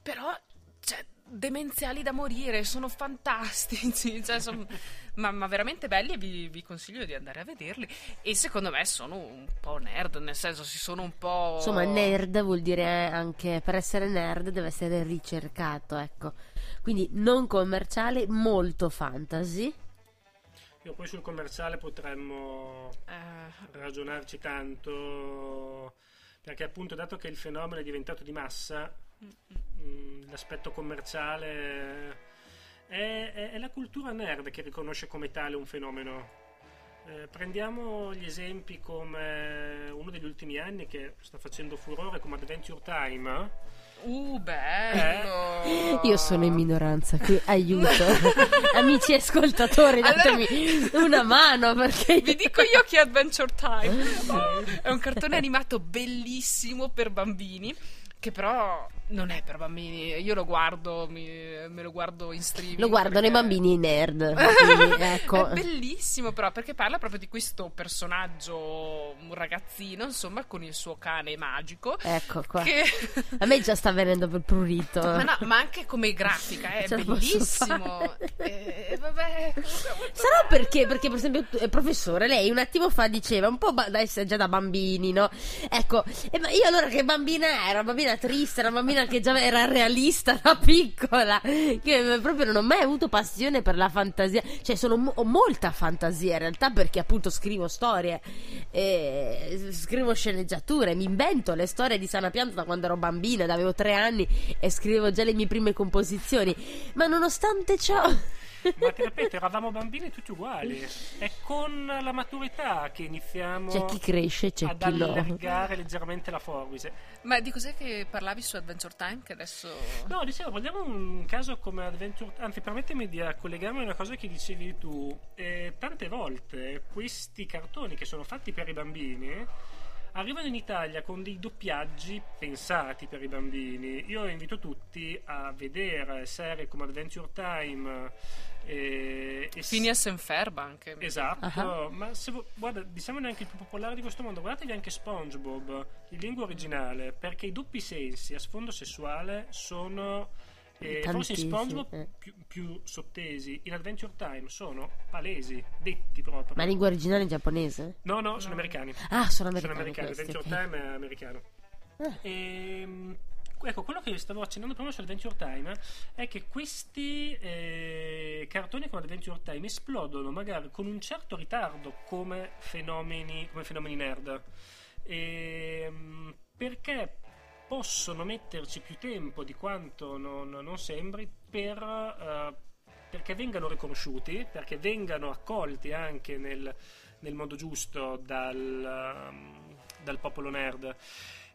però, cioè, demenziali da morire, sono fantastici, (laughs) cioè, son- ma, ma veramente belli e vi, vi consiglio di andare a vederli. E secondo me sono un po' nerd, nel senso si sono un po'... Insomma, nerd vuol dire anche per essere nerd deve essere ricercato, ecco. Quindi non commerciale, molto fantasy. Io poi sul commerciale potremmo Eh, ragionarci tanto perché appunto dato che il fenomeno è diventato di massa l'aspetto commerciale è, è- è la cultura nerd che riconosce come tale un fenomeno Eh, prendiamo gli esempi come uno degli ultimi anni che sta facendo furore come Adventure Time uh, bello! Io sono in minoranza qui, (laughs) aiuto. Amici ascoltatori, Allora- datemi una mano perché Vi dico io che è Adventure Time. Oh, è un cartone animato bellissimo per bambini. Che però non è per bambini. Io lo guardo, mi- me lo guardo in streaming. lo guardano i perché- bambini nerd. (laughs) Quindi, ecco. È bellissimo però perché parla proprio di questo personaggio, un ragazzino, insomma, con il suo cane magico. Ecco qua. Che... A me già sta venendo per prurito. Ma, no, ma anche come grafica è Ce la posso bellissimo. fare. E vabbè, Sarà perché, perché per esempio, eh, professore, lei un attimo fa diceva un po' da essere già da bambini, no? Ecco, e ma io allora che bambina era? Una bambina triste, una bambina che già era realista da piccola, che proprio non ho mai avuto passione per la fantasia, cioè sono, ho molta fantasia in realtà perché appunto scrivo storie, scrivo sceneggiature, mi invento le storie di Sana Pianta da quando ero bambina, da avevo tre anni e scrivevo già le mie prime composizioni, ma nonostante ciò... ma ti ripeto eravamo bambini tutti uguali è con la maturità che iniziamo C'è chi cresce, c'è ad chi no. allargare leggermente la forbice Ma di cos'è che parlavi su Adventure Time? Che adesso. No, dicevo, prendiamo un caso come Adventure Anzi, permettimi di collegarmi a una cosa che dicevi tu. Eh, tante volte questi cartoni che sono fatti per i bambini arrivano in Italia con dei doppiaggi pensati per i bambini. Io invito tutti a vedere serie come Adventure Time eh, e Phineas and Ferb anche. Esatto, Ah. ma se vo- guarda, diciamo neanche il più popolare di questo mondo, guardatevi anche SpongeBob in lingua originale, perché i doppi sensi a sfondo sessuale sono eh, forse in SpongeBob eh. più, più sottesi, in Adventure Time sono palesi, detti proprio. Ma lingua originale giapponese? No, no, sono americani. Ah, sono Sono americani. americani, questi, Adventure ok. Time è americano. Ah. Ehm, ecco, quello che stavo accennando prima su Adventure Time è che questi eh, cartoni come Adventure Time esplodono magari con un certo ritardo come fenomeni, come fenomeni nerd. Ehm, perché possono metterci più tempo di quanto non, non sembri per, eh, perché vengano riconosciuti, perché vengano accolti anche nel, nel modo giusto dal, um, dal popolo nerd.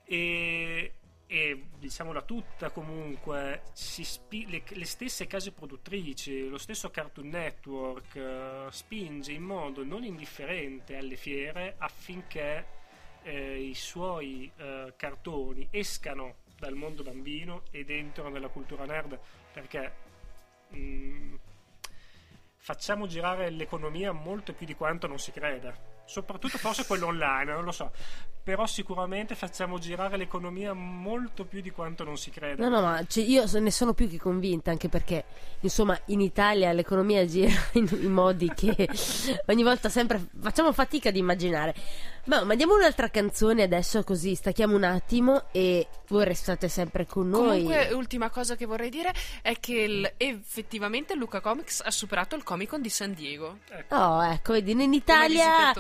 E, e diciamola tutta comunque spi- le, le, stesse case produttrici lo stesso Cartoon Network uh, spinge in modo non indifferente alle fiere affinché eh, i suoi uh, cartoni escano dal mondo bambino ed entrano nella cultura nerd perché mh, mm, facciamo girare l'economia molto più di quanto non si creda soprattutto forse quello online non lo so però sicuramente facciamo girare l'economia molto più di quanto non si crede. No, no, ma cioè, io ne sono più che convinta, anche perché, insomma, in Italia l'economia gira (laughs) in, in modi che (laughs) ogni volta sempre facciamo fatica ad immaginare. Ma mandiamo un'altra canzone adesso così stacchiamo un attimo e voi restate sempre con noi. Comunque, ultima cosa che vorrei dire è che il, effettivamente Luca Comics ha superato il Comic Con di San Diego. Ecco. Oh, ecco, vedi, in Italia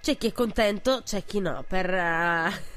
c'è chi è contento, c'è chi no. Per. Uh...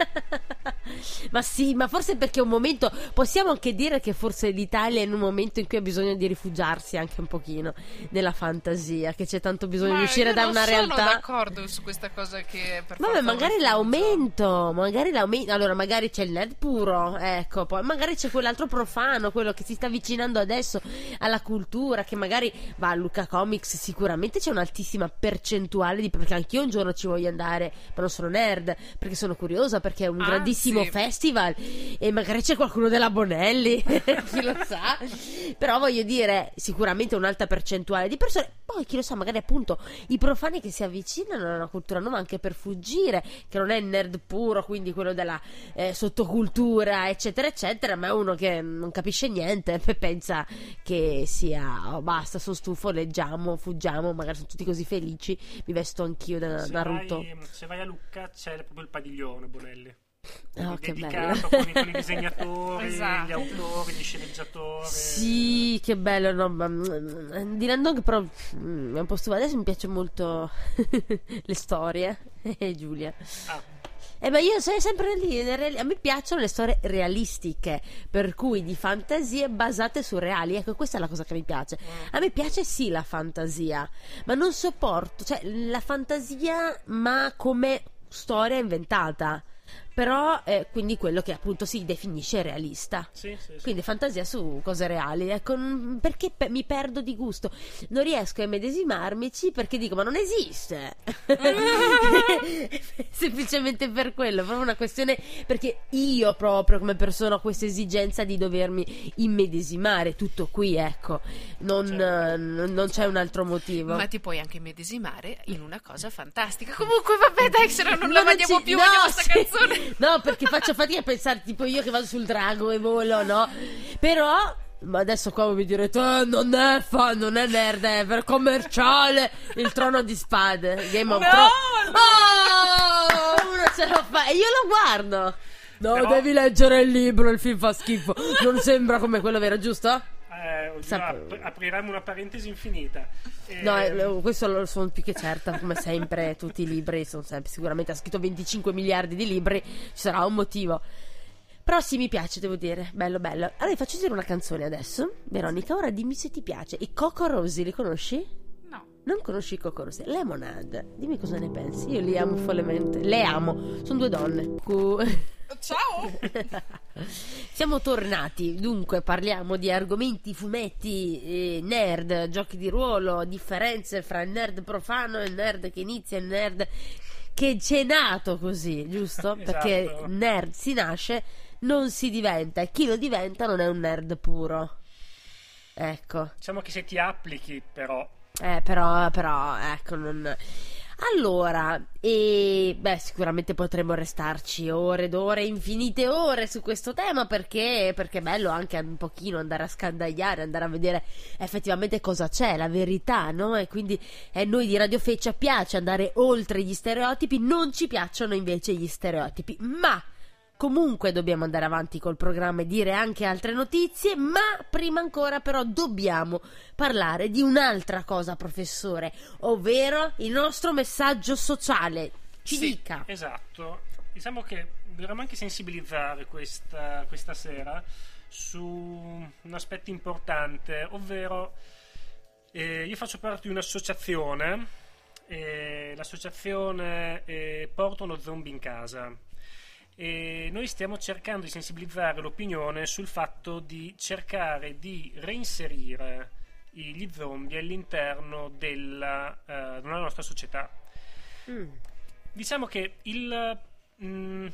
(laughs) ma sì, ma forse perché è un momento. Possiamo anche dire che forse l'Italia è in un momento in cui ha bisogno di rifugiarsi anche un pochino nella fantasia, che c'è tanto bisogno ma di uscire da una realtà. Non sono d'accordo su questa cosa che per Vabbè, magari l'aumento, magari l'aumento. Allora, magari c'è il nerd puro, ecco, poi magari c'è quell'altro profano, quello che si sta avvicinando adesso alla cultura, che magari va a Luca Comics, sicuramente c'è un'altissima percentuale di perché anch'io un giorno ci voglio andare, ma non sono nerd, perché sono curiosa perché è un Anzi. grandissimo festival e magari c'è qualcuno della Bonelli, (laughs) chi lo sa. Però voglio dire, sicuramente un'alta percentuale di persone. Poi chi lo sa, magari appunto i profani che si avvicinano a una cultura nuova anche per fuggire, che non è il nerd puro, quindi quello della eh, sottocultura, eccetera, eccetera, ma è uno che non capisce niente e pensa che sia oh, basta, sono stufo, leggiamo, fuggiamo, magari sono tutti così felici, mi vesto anch'io da se Naruto. Vai, se vai a Lucca c'è proprio il padiglione Bonelli. Oh, che dedicato con con i, (laughs) disegnatori, esatto. gli autori, gli sceneggiatori. Sì, che bello. No, ma, mm, di Landong, però mm, è un po' stufa. Adesso mi piacciono molto (laughs) le storie. (laughs) E Giulia. Ah. Eh, ma io sono sempre lì. A me piacciono le storie realistiche, per cui di fantasie basate su reali. Ecco, questa è la cosa che mi piace. Mm. A me piace sì la fantasia, ma non sopporto, cioè la fantasia, ma come storia inventata però è quindi quello che appunto si definisce realista. Sì, sì, sì. Quindi fantasia su cose reali. Ecco, perché pe- mi perdo di gusto? Non riesco a medesimarmici perché dico, ma non esiste. (laughs) Semplicemente per quello, proprio una questione perché io proprio come persona ho questa esigenza di dovermi immedesimare, tutto qui, ecco. Non, certo. n- non c'è un altro motivo. Ma ti puoi anche immedesimare in una cosa fantastica. Comunque, vabbè, dai, se no non, (laughs) non la mandiamo ci... più, no, questa sì. canzone. No, perché faccio fatica a pensare, tipo io che vado sul drago e volo, no? Però ma adesso qua vi direte eh, non è fan, non è nerd, è per commerciale il trono di spade Game of no, Thrones no. oh, uno ce lo fa e io lo guardo no Però... devi leggere il libro il film fa schifo non sembra come quello vero giusto? Eh, Sap- apriremo una parentesi infinita. E... No, eh, questo lo sono più che certa, come sempre (laughs) tutti i libri sono sempre, sicuramente ha scritto 25 miliardi di libri, ci sarà un motivo. Però sì, mi piace, devo dire, bello bello. Allora, faccio dire una canzone adesso. Veronica, ora dimmi se ti piace. I Coco Rossi, li conosci? No. Non conosci i Coco Rossi? Lemonade, dimmi cosa ne pensi. Io li amo follemente. Le amo, sono due donne. (laughs) Ciao! (laughs) Siamo tornati, dunque parliamo di argomenti, fumetti, eh, nerd, giochi di ruolo, differenze fra il nerd profano e il nerd che inizia e il nerd che c'è nato così, giusto? (laughs) esatto. Perché nerd si nasce, non si diventa e chi lo diventa non è un nerd puro. Ecco. Diciamo che se ti applichi però... Eh, però, però, ecco, non... Allora, e beh, sicuramente potremmo restarci ore ed ore, infinite ore su questo tema perché, perché è bello anche un pochino andare a scandagliare, andare a vedere effettivamente cosa c'è, la verità, no? E quindi a noi di Radio Feccia piace andare oltre gli stereotipi, non ci piacciono invece gli stereotipi, ma Comunque dobbiamo andare avanti col programma e dire anche altre notizie, ma prima ancora però dobbiamo parlare di un'altra cosa, professore, ovvero il nostro messaggio sociale. Ci sì, dica. Esatto. Diciamo che dovremmo anche sensibilizzare questa, questa sera su un aspetto importante, ovvero eh, io faccio parte di un'associazione, eh, l'associazione eh, Porta uno zombie in casa e noi stiamo cercando di sensibilizzare l'opinione sul fatto di cercare di reinserire gli zombie all'interno della, uh, della nostra società. Mm. Diciamo che il, mm,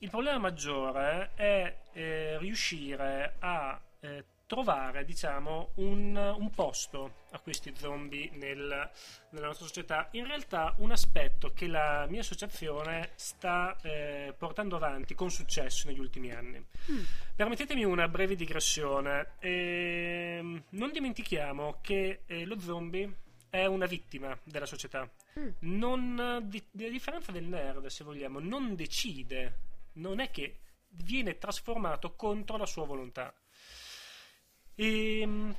il, problema maggiore è eh, riuscire a eh, trovare diciamo, un, un, posto a questi zombie nel, nella nostra società. In realtà un aspetto che la mia associazione sta eh, portando avanti con successo negli ultimi anni. Mm. Permettetemi una breve digressione. Eh, non dimentichiamo che eh, lo zombie è una vittima della società. Mm. Non, di, a differenza del nerd, se vogliamo, non decide, non è che viene trasformato contro la sua volontà e ehm,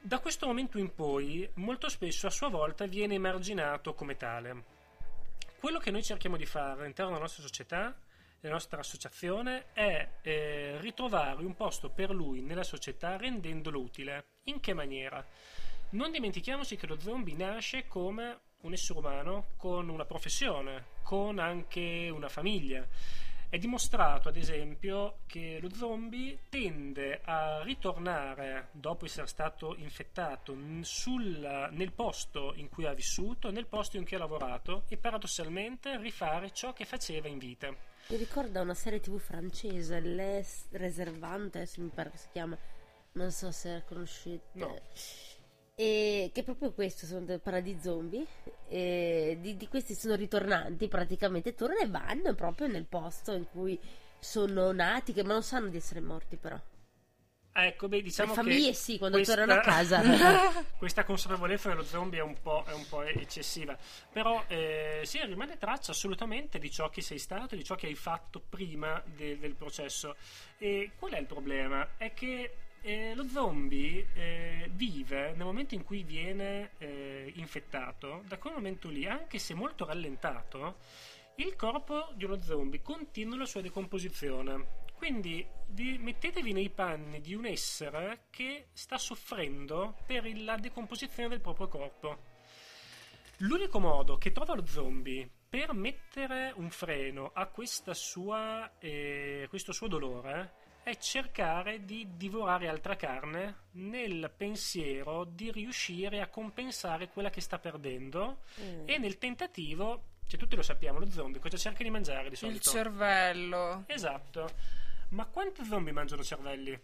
da questo momento in poi, molto spesso a sua volta viene emarginato come tale. Quello che noi cerchiamo di fare all'interno della nostra società, della nostra associazione, è eh, ritrovare un posto per lui nella società rendendolo utile. In che maniera? Non dimentichiamoci che lo zombie nasce come un essere umano con una professione, con anche una famiglia è dimostrato, ad esempio, che lo zombie tende a ritornare dopo essere stato infettato sul, nel posto in cui ha vissuto, nel posto in cui ha lavorato e paradossalmente rifare ciò che faceva in vita. Mi ricorda una serie tv francese, Les Reservantes, mi pare che si chiama. Non so se conoscete. No e che proprio questo sono parla di zombie e di, di, questi sono ritornanti praticamente tornano e vanno proprio nel posto in cui sono nati che ma non sanno di essere morti però Ecco, beh, diciamo Le famiglie sì, quando questa, tornano a casa. (laughs) questa consapevolezza dello zombie è un po', è un po eccessiva. Però eh, sì, rimane traccia assolutamente di ciò che sei stato, di ciò che hai fatto prima de, del processo. E qual è il problema? È che eh, lo zombie eh, vive nel momento in cui viene eh, infettato, da quel momento lì, anche se molto rallentato, il corpo di uno zombie continua la sua decomposizione. Quindi vi, mettetevi nei panni di un essere che sta soffrendo per la decomposizione del proprio corpo. L'unico modo che trova lo zombie per mettere un freno a sua, eh, questo suo dolore è cercare di divorare altra carne nel pensiero di riuscire a compensare quella che sta perdendo mm. e nel tentativo, cioè tutti lo sappiamo, lo zombie cosa cerca di mangiare di solito? Il cervello. Esatto. Ma quanti zombie mangiano cervelli?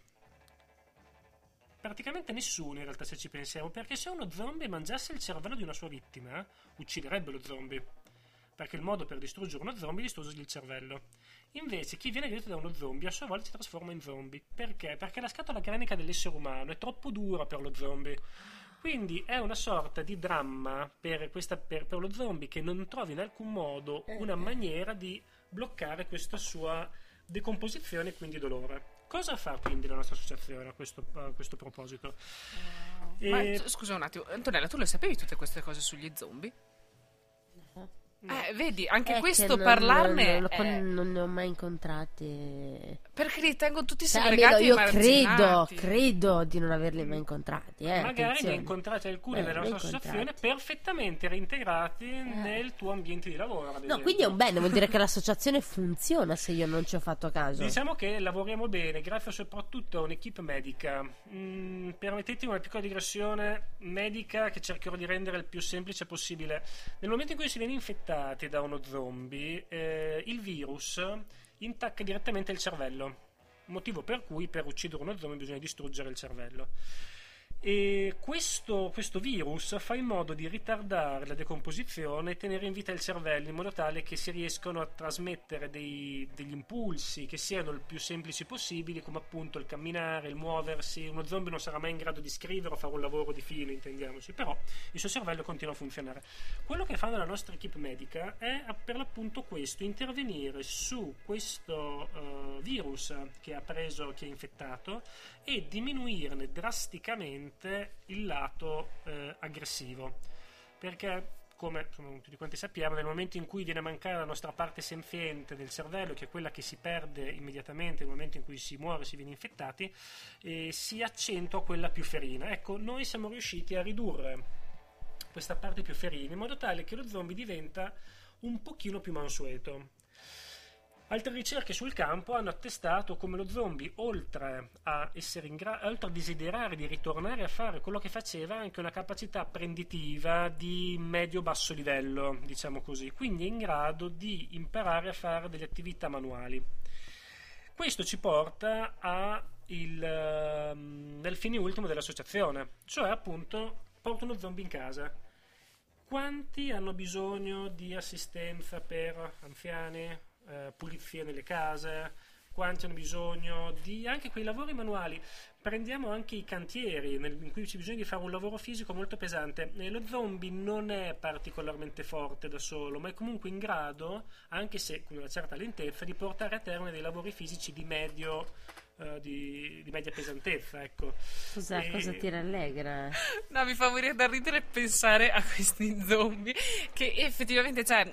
Praticamente nessuno in realtà se ci pensiamo, perché se uno zombie mangiasse il cervello di una sua vittima, ucciderebbe lo zombie. Perché il modo per distruggere uno zombie è distruggere il cervello. Invece, chi viene aggredito da uno zombie a sua volta si trasforma in zombie. Perché? Perché la scatola cranica dell'essere umano è troppo dura per lo zombie. Quindi è una sorta di dramma per, questa, per, per lo zombie che non trova in alcun modo una maniera di bloccare questa sua decomposizione e quindi dolore. Cosa fa quindi la nostra associazione a questo, a questo proposito? Uh, e... Ma scusa un attimo, Antonella, tu le sapevi tutte queste cose sugli zombie? Eh, vedi, anche è questo non, parlarne. Non, non, non, ne ho mai incontrati. Perché li tengo tutti cioè, segregati. Io credo, credo di non averli mai incontrati. Eh, Magari attenzione. ne hai incontrati alcuni eh, nella nostra associazione perfettamente reintegrati eh. nel tuo ambiente di lavoro. No, quindi è un bene, vuol dire che (laughs) l'associazione funziona se io non ci ho fatto caso. Diciamo che lavoriamo bene, grazie soprattutto a un'equipe medica. Mm, permettetemi una piccola digressione medica che cercherò di rendere il più semplice possibile. Nel momento in cui si viene infettati, infettati da uno zombie, eh, il virus intacca direttamente il cervello. Motivo per cui per uccidere uno zombie bisogna distruggere il cervello. E questo, questo, virus fa in modo di ritardare la decomposizione e tenere in vita il cervello in modo tale che si riescano a trasmettere dei, degli impulsi che siano il più semplici possibili, come appunto il camminare, il muoversi. Uno zombie non sarà mai in grado di scrivere o fare un lavoro di filo, intendiamoci, però il suo cervello continua a funzionare. Quello che fa la nostra equipe medica è per l'appunto questo: intervenire su questo uh, virus che ha preso, che ha infettato e diminuirne drasticamente il lato eh, aggressivo. Perché, come insomma, tutti quanti sappiamo, nel momento in cui viene a mancare la nostra parte senziente del cervello, che è quella che si perde immediatamente nel momento in cui si muore, si viene infettati, eh, si accentua quella più ferina. Ecco, noi siamo riusciti a ridurre questa parte più ferina in modo tale che lo zombie diventa un pochino più mansueto Altre ricerche sul campo hanno attestato come lo zombie, oltre a, gra- oltre a desiderare di ritornare a fare quello che faceva, ha anche una capacità apprenditiva di medio-basso livello, diciamo così, quindi è in grado di imparare a fare delle attività manuali. Questo ci porta a il, um, nel fine ultimo dell'associazione, cioè appunto porto uno zombie in casa. Quanti hanno bisogno di assistenza per anziani, eh, pulizia nelle case, quanti hanno bisogno di anche quei lavori manuali. Prendiamo anche i cantieri nel, in cui c'è bisogno di fare un lavoro fisico molto pesante. E lo zombie non è particolarmente forte da solo, ma è comunque in grado, anche se con una certa lentezza, di portare a termine dei lavori fisici di medio. Uh, di, di, media pesantezza, ecco. Scusa, e... cosa ti rallegra? No, mi fa morire da ridere pensare a questi zombie che effettivamente, cioè,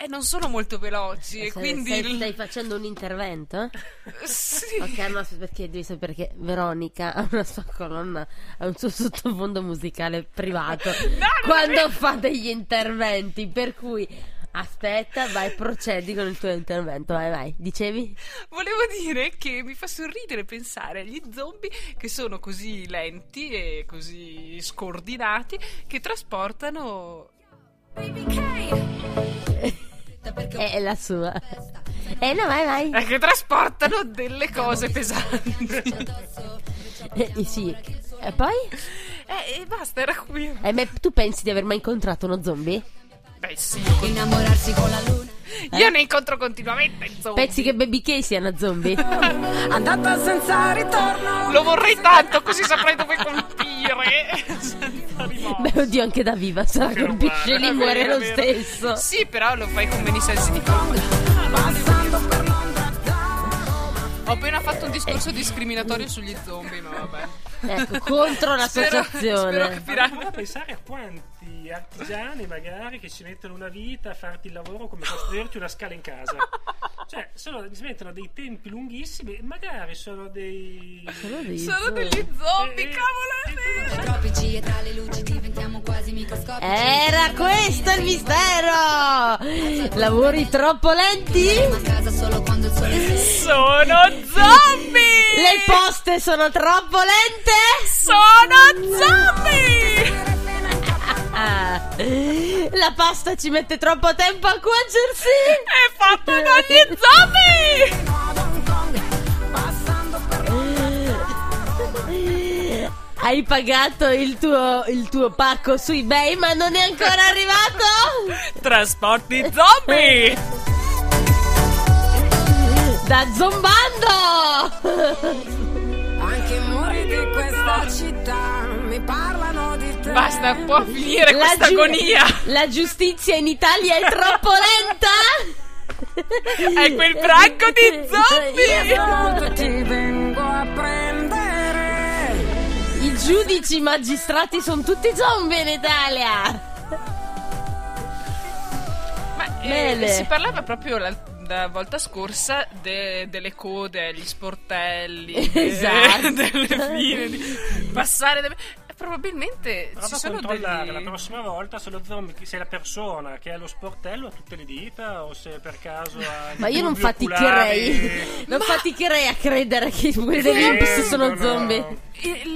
e non sono molto veloci. E quindi stai, stai, facendo un intervento? (laughs) sì. Ok, no, perché devi sapere che Veronica ha una sua colonna, ha un suo sottofondo musicale privato (laughs) no, quando fa degli interventi. Per cui aspetta, vai, procedi con il tuo intervento. Vai, vai, dicevi? Volevo dire che mi fa sorridere pensare agli zombie che sono così lenti e così scordinati che trasportano. Baby K è la sua. Eh no, vai, vai. È che trasportano delle cose pesanti. (laughs) eh, sì. E poi? Eh, e basta, era qui. Eh, ma tu pensi di aver mai incontrato uno zombie? Beh, sì. Innamorarsi con la luna. Io eh? ne incontro continuamente zombie. Pensi che Baby K sia una zombie? (laughs) Andata senza ritorno. Lo vorrei tanto, così saprei dove colpire. (laughs) (laughs) Beh, oddio, anche da viva se la colpisce lì muore lo stesso. Sì, però lo fai con meni sensi di colpa. Ho appena fatto un discorso discriminatorio sugli zombie, ma vabbè. Ecco, contro l'associazione. Spero, spero capiranno. Ma pensare a quanti artigiani magari che ci mettono una vita a farti il lavoro come (laughs) costruirti una scala in casa. Cioè, sono, si mettono dei tempi lunghissimi e magari sono dei... Sono, dei sono degli zombie, e, cavolo! Tropici e tra le luci diventiamo quasi microscopici. Era questo il mistero! Lavori troppo lenti? Sono zombie! Le poste sono troppo lente? Sono zombie! La pasta ci mette troppo tempo a cuocersi! È fatto dagli zombie! Hai pagato il tuo, il tuo pacco su eBay ma non è ancora arrivato? Trasporti zombie! Da zombando! Anche i muri di questa città mi te. Basta, può finire la questa giu- agonia. La giustizia in Italia è troppo lenta. è quel branco di zombie. Ti vengo a prendere. I giudici magistrati sono tutti zombie in Italia. Ma eh, si parlava proprio l'altro la volta scorsa de, delle code, gli sportelli, (laughs) esatto. de, (laughs) delle fine, di passare. De, probabilmente Prova ci sono degli... la prossima volta se lo zombie se è la persona che ha lo sportello ha tutte le dita o se per caso ha ma io non faticherei. Non ma... faticherei a credere che quelli degli Imps sono zombie.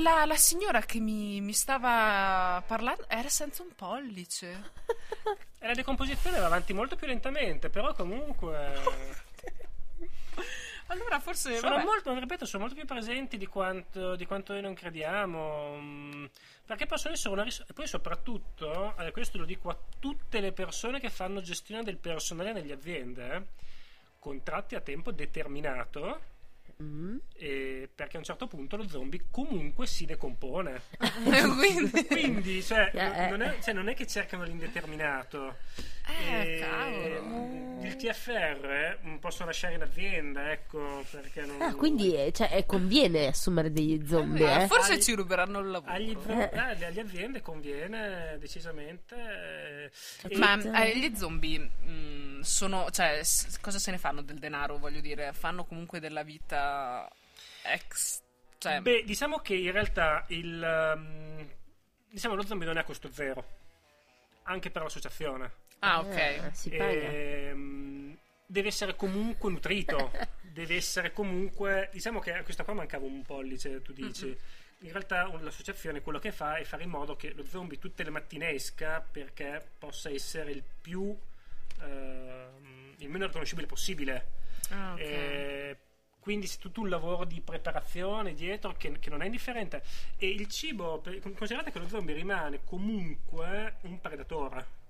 La, la, signora che mi, mi stava parlando era senza un pollice. E la decomposizione va avanti molto più lentamente, però comunque... (laughs) allora forse... Sono molto, ripeto, sono molto più presenti di quanto, di quanto noi non crediamo. Mm, perché possono essere una risorsa... E poi soprattutto, eh, questo lo dico a tutte le persone che fanno gestione del personale nelle aziende, eh, contratti a tempo determinato Mm. perché a un certo punto lo zombie comunque si decompone. (laughs) quindi, quindi cioè, (laughs) yeah, non, è, cioè, non, è, che cercano l'indeterminato. Eh, cavolo. Il TFR eh, possono lasciare in azienda, ecco, perché non... Ah, quindi eh, cioè, conviene assumere degli zombie, eh, eh? Forse agli, ci ruberanno il lavoro. Agli eh. alle, aziende conviene decisamente. Ma gli zombie mh, mm, sono, cioè, s- cosa se ne fanno del denaro, voglio dire? Fanno comunque della vita ex... Cioè... Beh, diciamo che in realtà il... Um, diciamo lo zombie non è a costo zero, anche per l'associazione. Ah, ok. Eh, si paga. Ehm, deve essere comunque nutrito, (laughs) deve essere comunque... Diciamo che a questa qua mancava un pollice, tu dici. In realtà l'associazione quello che fa è fare in modo che lo zombie tutte le mattine esca perché possa essere il più... eh, il meno riconoscibile possibile. Ah, ok. Eh, quindi c'è tutto un lavoro di preparazione dietro che, che non è indifferente. E il cibo, per- considerate che lo zombie rimane comunque un predatore.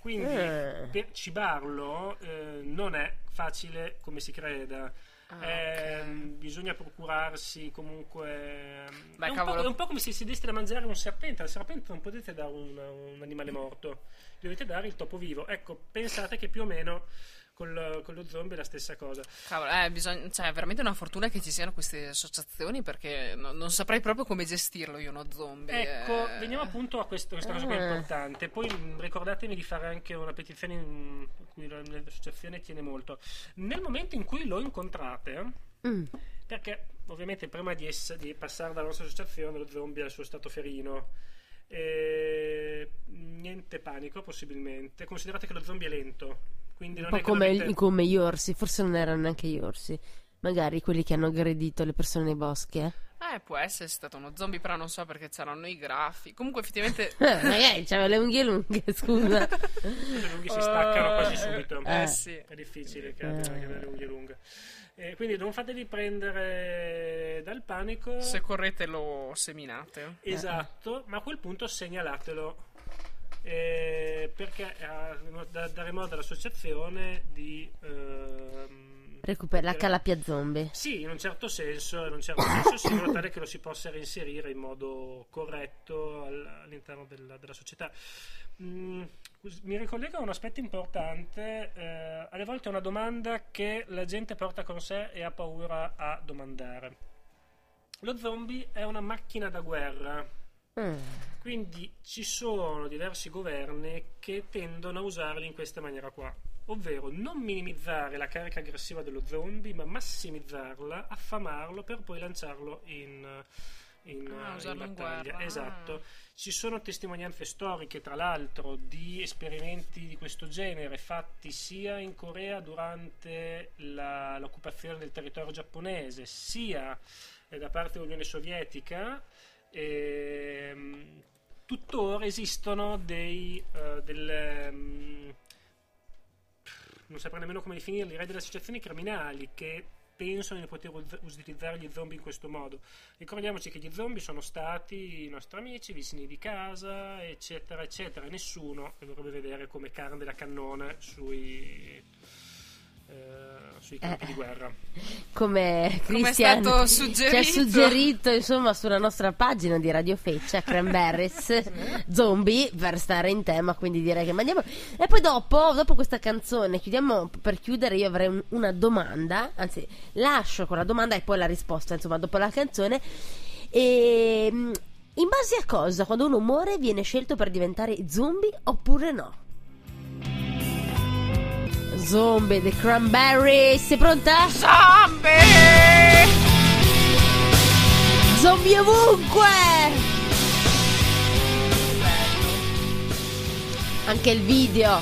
Quindi Eh. per cibarlo eh, non è facile come si creda. Ah, Ehm, Bisogna procurarsi comunque. ehm, Beh, è, un cavolo. po', è un po' come se si desse da mangiare un serpente. Al serpente non potete dare un, un animale morto, dovete dare il topo vivo. Ecco, pensate che più o meno col- con lo zombie è la stessa cosa. Cavolo, eh, bisogna, cioè, è veramente una fortuna che ci siano queste associazioni perché no- non saprei proprio come gestirlo io uno zombie. Ecco, eh. veniamo appunto a questo, questa cosa che è Ah. importante. Poi mh, ricordatevi di fare anche una petizione in cui la- l'associazione tiene molto. Nel momento in cui lo incontrate, Mm. perché ovviamente prima di, ess- di passare dalla nostra associazione lo zombie è al suo stato ferino. E niente panico possibilmente. Considerate che lo zombie è lento. Quindi Un non po' è che come, dovete- come gli orsi, forse non erano neanche gli orsi. Magari quelli che hanno aggredito le persone nei boschi, eh? Eh, può essere stato uno zombie, però non so perché c'erano i grafi. Comunque, effettivamente. (laughs) Eh, magari c'aveva le unghie lunghe, (laughs) scusa. le unghie si staccano quasi Eh, subito. Eh, Eh. sì. È difficile che abbia che abbia le unghie lunghe. Eh, quindi non fatevi prendere dal panico. Se correte lo seminate. Esatto, ma a quel punto segnalatelo. Eh, perché eh, da- dare modo all'associazione di ehm, Recupera la calapia zombie. sì, in un certo senso, in un certo senso sì, in modo tale che lo si possa reinserire in modo corretto al- all'interno della, della società. Mm, mi ricollego a un aspetto importante, eh, alle volte è una domanda che la gente porta con sé e ha paura a domandare. Lo zombie è una macchina da guerra, Mm. quindi ci sono diversi governi che tendono a usarli in questa maniera qua, ovvero non minimizzare la carica aggressiva dello zombie, ma massimizzarla, affamarlo per poi lanciarlo in, in, Ah, in usarlo in battaglia. guerra. Esatto. Ci sono testimonianze storiche, tra l'altro, di esperimenti di questo genere fatti sia in Corea durante la- l'occupazione del territorio giapponese, sia eh, da parte dell'Unione Sovietica. Ehm, tuttora esistono dei eh, delle, mm, non saprei nemmeno come definirli, direi delle associazioni criminali che pensano di poter uz- utilizzare gli zombie in questo modo. Ricordiamoci che gli zombie sono stati i nostri amici, vicini di casa, eccetera, eccetera. Nessuno dovrebbe vedere come carne da cannone sui, sui campi Eh. di guerra. Come Come è Christian stato ci suggerito. ha suggerito insomma sulla nostra pagina di Radio Feccia Cranberries (laughs) Zombie per stare in tema quindi direi che mandiamo e poi dopo, dopo questa canzone chiudiamo per chiudere io avrei un- una domanda anzi lascio con la domanda e poi la risposta insomma dopo la canzone e mm, in base a cosa quando uno muore viene scelto per diventare zombie oppure no? Zombie, The Cranberries, sei pronta? Zombie! Zombie ovunque! Anche il video.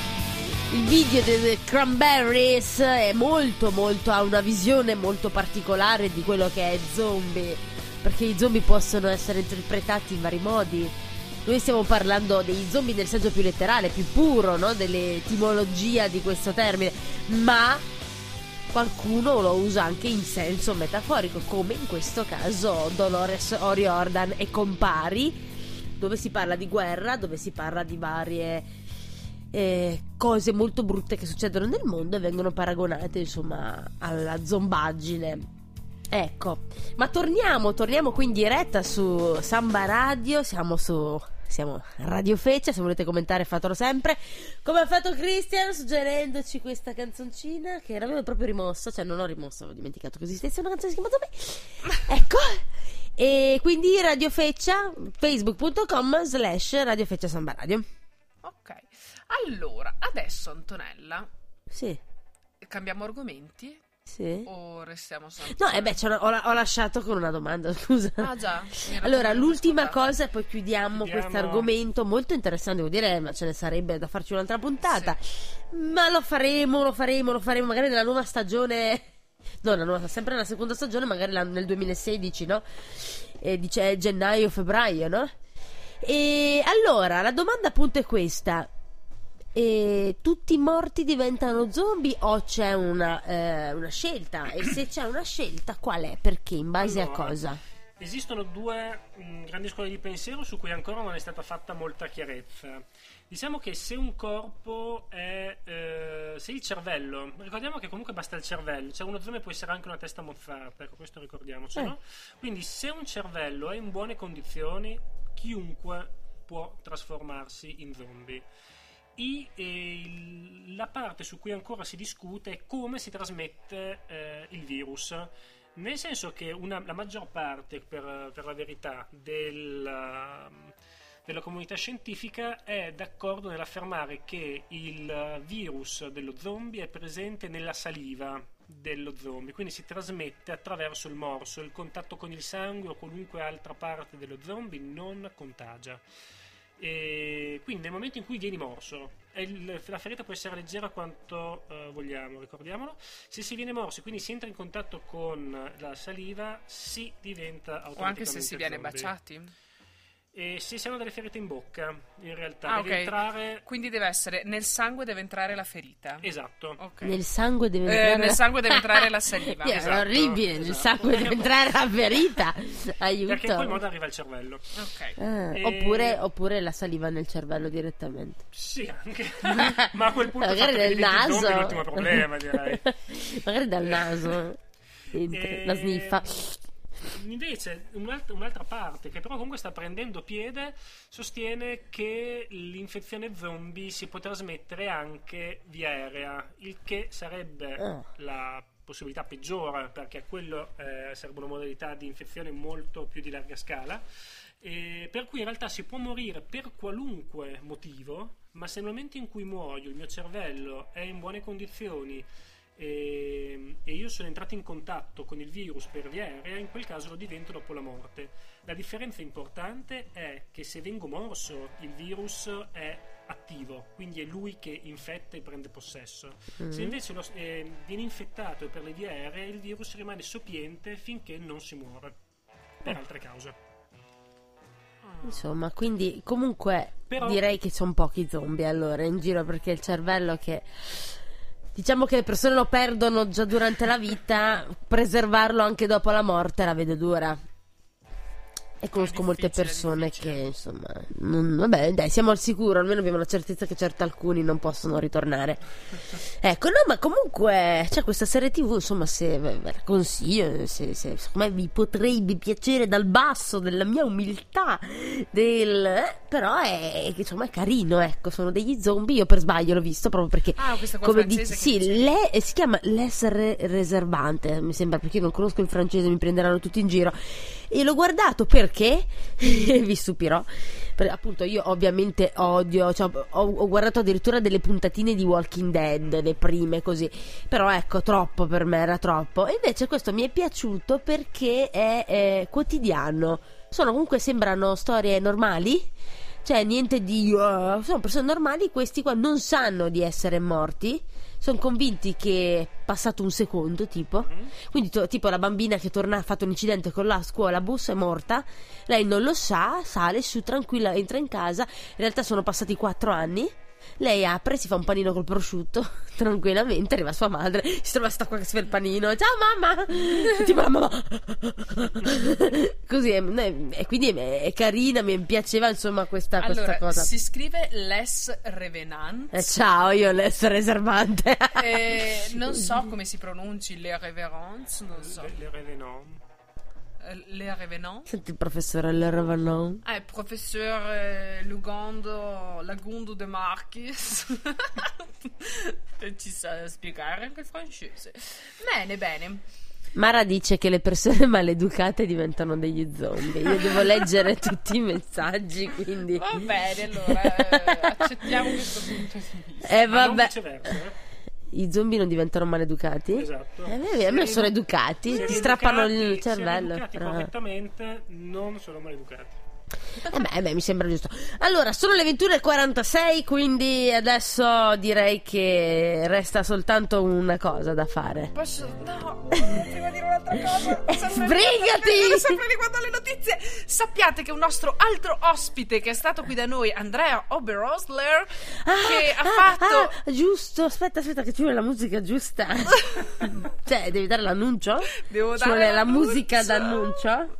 Il video dei Cranberries è molto molto ha una visione molto particolare di quello che è zombie, perché i zombie possono essere interpretati in vari modi. Noi stiamo parlando dei zombie nel senso più letterale, più puro, no? dell'etimologia di questo termine, ma qualcuno lo usa anche in senso metaforico, come in questo caso Dolores O'Riordan e compari, dove si parla di guerra, dove si parla di varie eh, cose molto brutte che succedono nel mondo e vengono paragonate insomma alla zombaggine. Ecco, ma torniamo, torniamo qui in diretta su Samba Radio, siamo su siamo Radio Feccia, se volete commentare fatelo sempre. Come ha fatto Christian suggerendoci questa canzoncina che l'avevo proprio rimossa, cioè non l'ho rimossa, ho dimenticato che esistesse una canzone che si chiama Zombie. (laughs) Ecco. E quindi Radio Feccia, facebook.com slash Radio Feccia Samba Radio. Ok. Allora, adesso Antonella, Sì. cambiamo argomenti. Sì. O restiamo sempre... No, eh beh, ho, ho lasciato con una domanda, (laughs) scusa. Ah già. Allora, l'ultima scordata. cosa e poi chiudiamo Chiudiamo. questo argomento molto interessante, devo dire, ma ce ne sarebbe da farci un'altra puntata. Ma lo faremo, lo faremo, lo faremo magari nella nuova stagione. No, la nuova, sempre nella seconda stagione, magari la- nel 2016, no? E dice gennaio, febbraio, no? E allora, la domanda appunto è questa. E tutti i morti diventano zombie o c'è una, eh, una scelta? E se c'è una scelta, qual è? Perché? In base a Allora, cosa? Esistono due mh, grandi scuole di pensiero su cui ancora non è stata fatta molta chiarezza. Diciamo che se un corpo è. eh, se il cervello. Ricordiamo che comunque basta il cervello, cioè uno zombie può essere anche una testa mozzarta, ecco questo ricordiamoci, Eh. no? Quindi se un cervello è in buone condizioni, chiunque può trasformarsi in zombie. I- e il- la parte su cui ancora si discute è come si trasmette eh, il virus. Nel senso che una- la maggior parte, per, per la verità, del, della comunità scientifica è d'accordo nell'affermare che il virus dello zombie è presente nella saliva dello zombie, quindi si trasmette attraverso il morso, il contatto con il sangue o qualunque altra parte dello zombie non contagia. E quindi nel momento in cui vieni morso, il- la ferita può essere leggera quanto eh, vogliamo, ricordiamolo. Se si viene morsi, quindi si entra in contatto con la saliva, si diventa O automaticamente anche se si viene zombie. baciati. E se si hanno delle ferite in bocca, in realtà Ah, deve ok. entrare. Quindi deve essere nel sangue deve entrare la ferita. Esatto. Ok. Nel sangue deve Eh, entrare nel sangue deve entrare la saliva. (laughs) Yeah, Esatto, è orribile, nel esatto. sangue deve entrare la ferita. (laughs) Aiuto. Perché in quel modo arriva al cervello. Ok. Ah, E- oppure, oppure la saliva nel cervello direttamente. Sì, anche. (laughs) Ma a quel punto Magari nel diventi naso. è l'ultimo problema, direi. Magari dal naso. Entra- E- La sniffa. Invece, un'alt- un'altra parte che però comunque sta prendendo piede sostiene che l'infezione zombie si può trasmettere anche via aerea, il che sarebbe Ah. la possibilità peggiore perché quello eh, sarebbe una modalità di infezione molto più di larga scala. E per cui in realtà si può morire per qualunque motivo, ma se nel momento in cui muoio il mio cervello è in buone condizioni e, e io sono entrato in contatto con il virus per via aerea, in quel caso lo divento dopo la morte. La differenza importante è che se vengo morso il virus è attivo, quindi è lui che infetta e prende possesso. Se invece lo- eh, viene infettato per le vie aeree, il virus rimane sopiente finché non si muore, per altre cause. Insomma, quindi comunque Però- direi che sono pochi zombie allora in giro perché il cervello che diciamo che le persone lo perdono già durante la vita, preservarlo anche dopo la morte la vedo dura. E conosco molte persone che insomma, non- vabbè, dai, siamo al sicuro, almeno abbiamo la certezza che certi alcuni non possono ritornare. (laughs) Ecco, no, ma comunque c'è questa serie TV, insomma, se ve la consiglio, se, se secondo me vi potrebbe piacere dal basso della mia umiltà, del, eh, però è, insomma, è carino, ecco, sono degli zombie, io per sbaglio l'ho visto proprio perché Ah, come dici, sì, le, eh, si chiama Les Re- Reservante, mi sembra perché io non conosco il francese, mi prenderanno tutti in giro. E l'ho guardato perché (laughs) vi stupirò. Per- appunto, io ovviamente odio, cioè, ho, ho guardato addirittura delle puntatine di Walking Dead, le prime così. Però ecco, troppo per me era troppo. E invece questo mi è piaciuto perché è, eh, quotidiano. Sono comunque sembrano storie normali. Cioè, niente di. uh, sono persone normali. Questi qua non sanno di essere morti. Sono convinti che è passato un secondo, tipo. Quindi, to- tipo, la bambina che torna, ha fatto un incidente con la scuola bus è morta. Lei non lo sa, sale su tranquilla, entra in casa. In realtà sono passati quattro anni. Lei apre, si fa un panino col prosciutto, (laughs) tranquillamente, arriva sua madre, si trova sta qua che si fa il panino, ciao mamma! (laughs) tipo la mamma! (laughs) Così, è- e quindi è, è carina, mi piaceva insomma questa, questa Allora, cosa. si scrive Les Revenant. Eh, ciao, io l'essere reservante. Eh, non so come si pronunci Le Reverence, non so. Le, le Revenant. Eh, Le Revenant. Senti il professore Leravanon. Ah, il professor eh, Lugando Lagundo De Marchis (laughs) ci sa spiegare anche il francese. Bene, bene. Mara dice che le persone maleducate diventano degli zombie. Io devo leggere (laughs) tutti i messaggi, quindi. Va bene, allora eh, accettiamo questo punto di vista. Eh Ma non vabbè. Eh. I zombie non diventano maleducati? Esatto. Eh, a me sono educati, ti strappano rieducati- il cervello. Se educati però- correttamente, non sono maleducati. Eh beh, eh beh, mi sembra giusto. Allora, sono le 21.46, quindi adesso direi che resta soltanto una cosa da fare. Posso. No, prima di dire un'altra cosa. (laughs) Sbrigati! Sempre riguardo alle notizie. Sappiate che un nostro altro ospite che è stato qui da noi, Andrea Oberosler, che ha fatto. ah, giusto, aspetta, aspetta, che ci vuole la musica giusta. (laughs) cioè, devi dare l'annuncio? Devo Ci dare vuole la musica d'annuncio?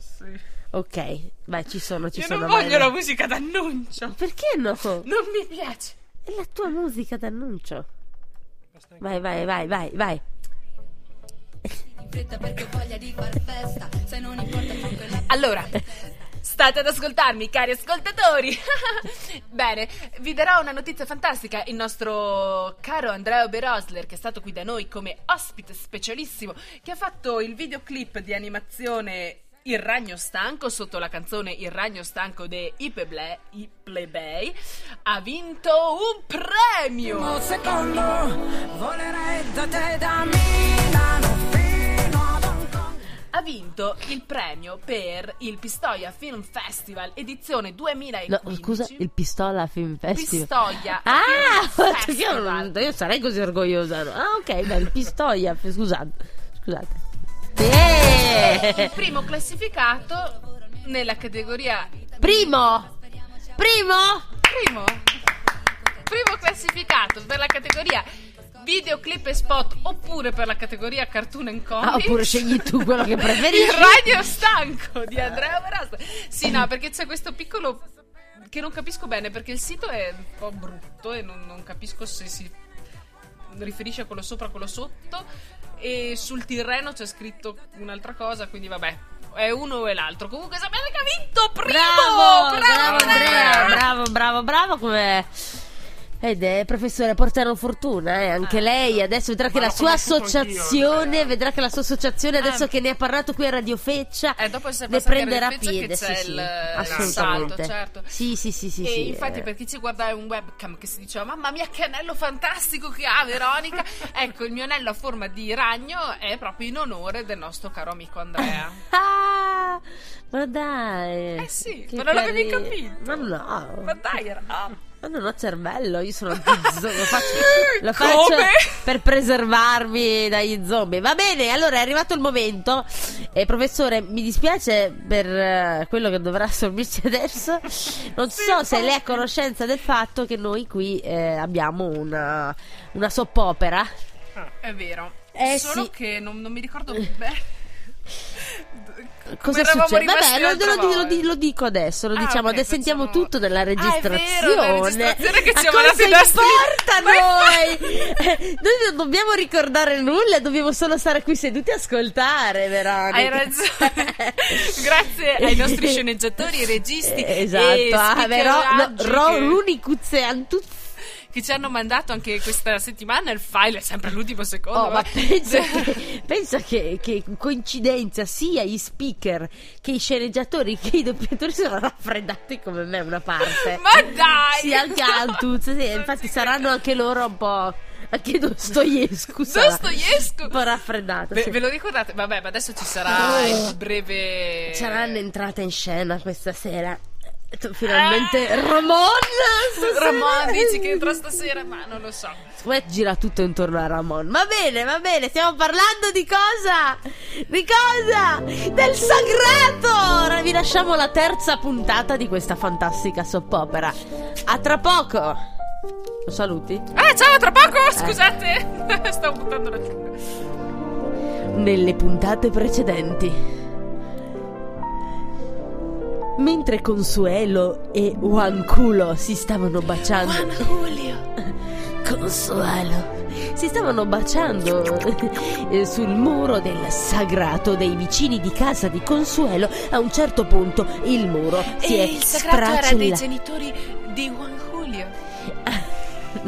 Ok, vai, ci sono, ci Io sono. non voglio vai. la musica d'annuncio. Perché no? Non mi piace. È la tua musica d'annuncio. Vai, vai, vai, vai, vai. in fretta perché ho voglia di far festa se non importa più quella (laughs) Allora, state ad ascoltarmi, cari ascoltatori. (laughs) Bene, vi darò una notizia fantastica. Il nostro caro Andrea Berosler, che è stato qui da noi come ospite specialissimo, che ha fatto il videoclip di animazione Il ragno stanco sotto la canzone Il ragno stanco dei I Peble- I Plebei, ha vinto un premio. secondo volerei da te da Milano fino ad Hong Kong Ha vinto il premio per il Pistoia Film Festival edizione No, 2015. scusa, il Pistola Film Festival. Pistoia Ah, Film (laughs) io, Festival. non- io sarei così orgogliosa. no? Ah, ok, beh, il Pistoia. Scusate, scusate. Eh! Il primo classificato nella categoria Primo! Primo! primo primo classificato per la categoria videoclip e spot oppure per la categoria cartoon and comics Ah, oppure scegli tu quello che il preferisci. ragno stanco di Andrea Verasta sì no perché c'è questo piccolo che non capisco bene perché il sito è un po' brutto e non, non capisco se si riferisce a quello sopra o a quello sotto e sul Tirreno c'è scritto un'altra cosa quindi vabbè è uno o è l'altro. Comunque sapete che ha vinto! Primo! Bravo, bravo! Andrea, bravo, bravo, bravo come... Ed è professore, portano fortuna, eh, anche lei. Adesso vedrà che la sua anch'io, associazione, Andrea. vedrà che la sua associazione, adesso Ah. che ne ha parlato qui a Radio Feccia, Eh, dopo ne prenderà piede. Sì, sì, il- assolutamente. certo. Sì, sì, sì, sì. e sì, infatti eh. per chi ci guarda è un webcam che si diceva mamma mia che anello fantastico che ha Veronica (laughs) ecco il mio anello a forma di ragno è proprio in onore del nostro caro amico Andrea (laughs) Ah, ma dai. Eh sì, Che ma non l'avevi capito? Ma no. ma dai era. Ma non ho cervello, io sono (laughs) pizzo, lo faccio, lo faccio per preservarmi dagli zombie. Va bene, allora è arrivato il momento. Eh, professore, mi dispiace per eh, quello che dovrà (laughs) assorbirci adesso. Non so se lei è a conoscenza del fatto che noi qui eh, abbiamo una, una soppopera. è vero Eh, solo sì. che non, non mi ricordo bene Cosa succede? Vabbè, lo, lo, lo lo dico adesso, lo Ah, diciamo, ok, adesso sentiamo tutto nella Ah, è vero, registrazione. registrazione che Ma noi? (laughs) Noi non dobbiamo ricordare nulla, dobbiamo solo stare qui seduti a ascoltare, Veronica. Hai ragione. (laughs) Grazie ai nostri sceneggiatori registi Eh, e Esatto, ah, però no, oggi ro, che- l'unicuzze antuz- che ci hanno mandato anche questa settimana il file è sempre all'ultimo secondo. Oh, ma pensa, (laughs) che, pensa che, che coincidenza sia gli speaker che i sceneggiatori che i doppiatori sono raffreddati come me una parte. (laughs) Ma dai! Sì, anche Altuz, sì, (laughs) infatti saranno anche loro un po'. Anche Dostoevsky sarà Dostoevsky! un po' raffreddato. Ve, sì. ve lo ricordate? Vabbè, ma adesso ci sarà il breve. Saranno entrata in scena questa sera. Finalmente Ramon! stasera. Ramon dici che entra stasera, ma non lo so. Secondo me gira tutto intorno a Ramon. Va bene, va bene, stiamo parlando di cosa? Di cosa? Del sagrato! Ora vi lasciamo la terza puntata di questa fantastica soppopera. A tra poco! Lo saluti? Ah, ciao, tra Eh. poco! Scusate, (laughs) stavo buttando la Nelle puntate precedenti. Mentre Consuelo e Juanculo si stavano baciando. Julio. Consuelo si stavano baciando eh, sul muro del sagrato dei vicini di casa di Consuelo. A un certo punto il muro si E è il sagrato era dei genitori di Juan Julio. (laughs)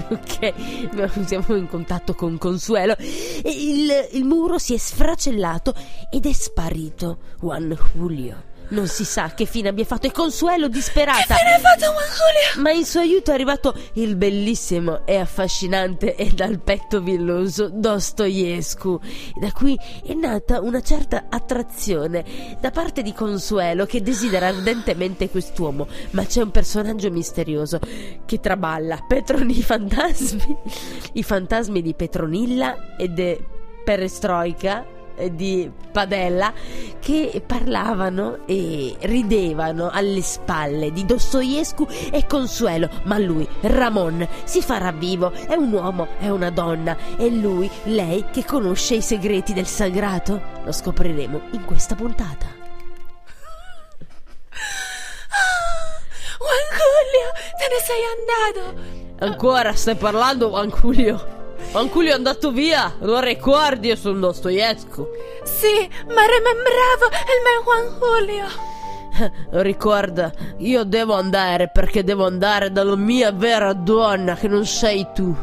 Ok, siamo in contatto con Consuelo. Il, il muro si è sfracellato ed è sparito Juan Julio. Non si sa che fine abbia fatto e Consuelo disperata. Che fine hai fatto, Julio? Ma in suo aiuto è arrivato il bellissimo e affascinante e dal petto villoso Dostoevsky. Da qui è nata una certa attrazione da parte di Consuelo che desidera ardentemente quest'uomo, ma c'è un personaggio misterioso che traballa Petroni i fantasmi, i fantasmi di Petronilla e di Perestroika e di Padella che parlavano e ridevano alle spalle di Dostoevsky e Consuelo, ma lui, Ramon, si farà vivo, è un uomo, è una donna, è lui, lei che conosce i segreti del sagrato? Lo scopriremo in questa puntata. Juan Julio, te ne sei andato. Ancora stai parlando, Vanculio? Vanculio è andato via, lo ricordi, io sono Dostoevsky. Sì, ma rimembravo il mio Juan Julio. (laughs) Ricorda, io devo andare perché devo andare dalla mia vera donna che non sei tu.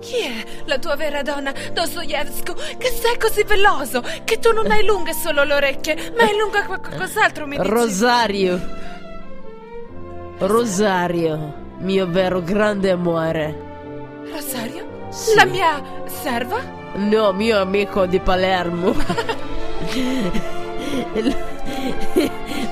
Chi è la tua vera donna, Dostoevsky, che sei così veloso, che tu non hai lunghe solo le orecchie, ma hai lunga qualcos'altro, mi dici? Rosario. Rosario, mio vero grande amore. Rosario? Sì. La mia serva? No, mio amico di Palermo. (laughs)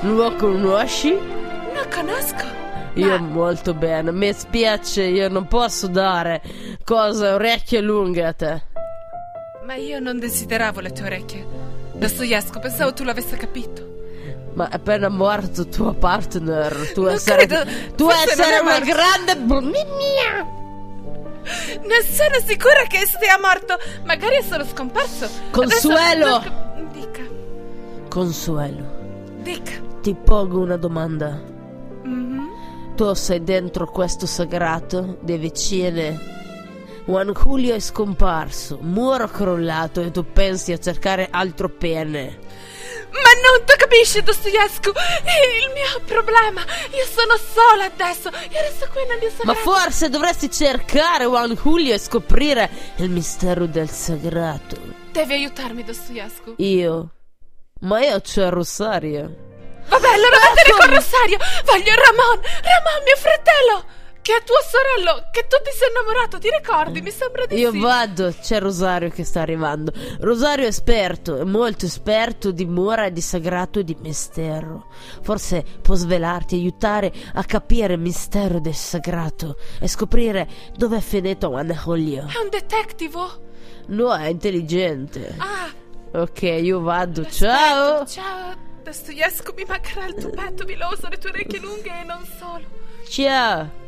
Lo conosci? Non conosco. Io Ma- molto bene, mi spiace, io non posso dare cose orecchie lunghe a te. Ma io non desideravo le tue orecchie. Dostoevsky, pensavo tu l'avessi capito. Ma è appena morto tuo partner, tu Non essere, credo, tu forse essere una grande bulimia. Non sono sicura che sia morto. Magari è solo scomparso. Consuelo! Adesso Dica, Consuelo, dica. ti pongo una domanda. Mhm. Tu sei dentro questo sagrato di vicine. Juan Julio è scomparso, muro crollato e tu pensi a cercare altro pene. Ma non tu capisci, Dostoevsky? Il mio problema. Io sono sola adesso. Io resto qui nel mio Ma segreto. forse dovresti cercare Juan Julio e scoprire il mistero del sagrato. Devi aiutarmi, Dostoevsky. Io? Ma io c'ho Rosario. Vabbè, allora vattene con Rosario. Voglio Ramon. Ramon, mio fratello. Che è tuo sorello. Che tu ti sei innamorato. Ti ricordi? Mi sembra di Io sì. vado, c'è Rosario che sta arrivando. Rosario è esperto, è molto esperto di mura e di sagrato e di mistero. Forse può svelarti, aiutare a capire il mistero del sagrato e scoprire dove è finito Julio. È un detective. No, è intelligente. Ah, Ok, io vado, ciao. Ciao, Dostoevsky. Mi mancherà il tuo petto viloso, le tue orecchie lunghe e non solo. Ciao.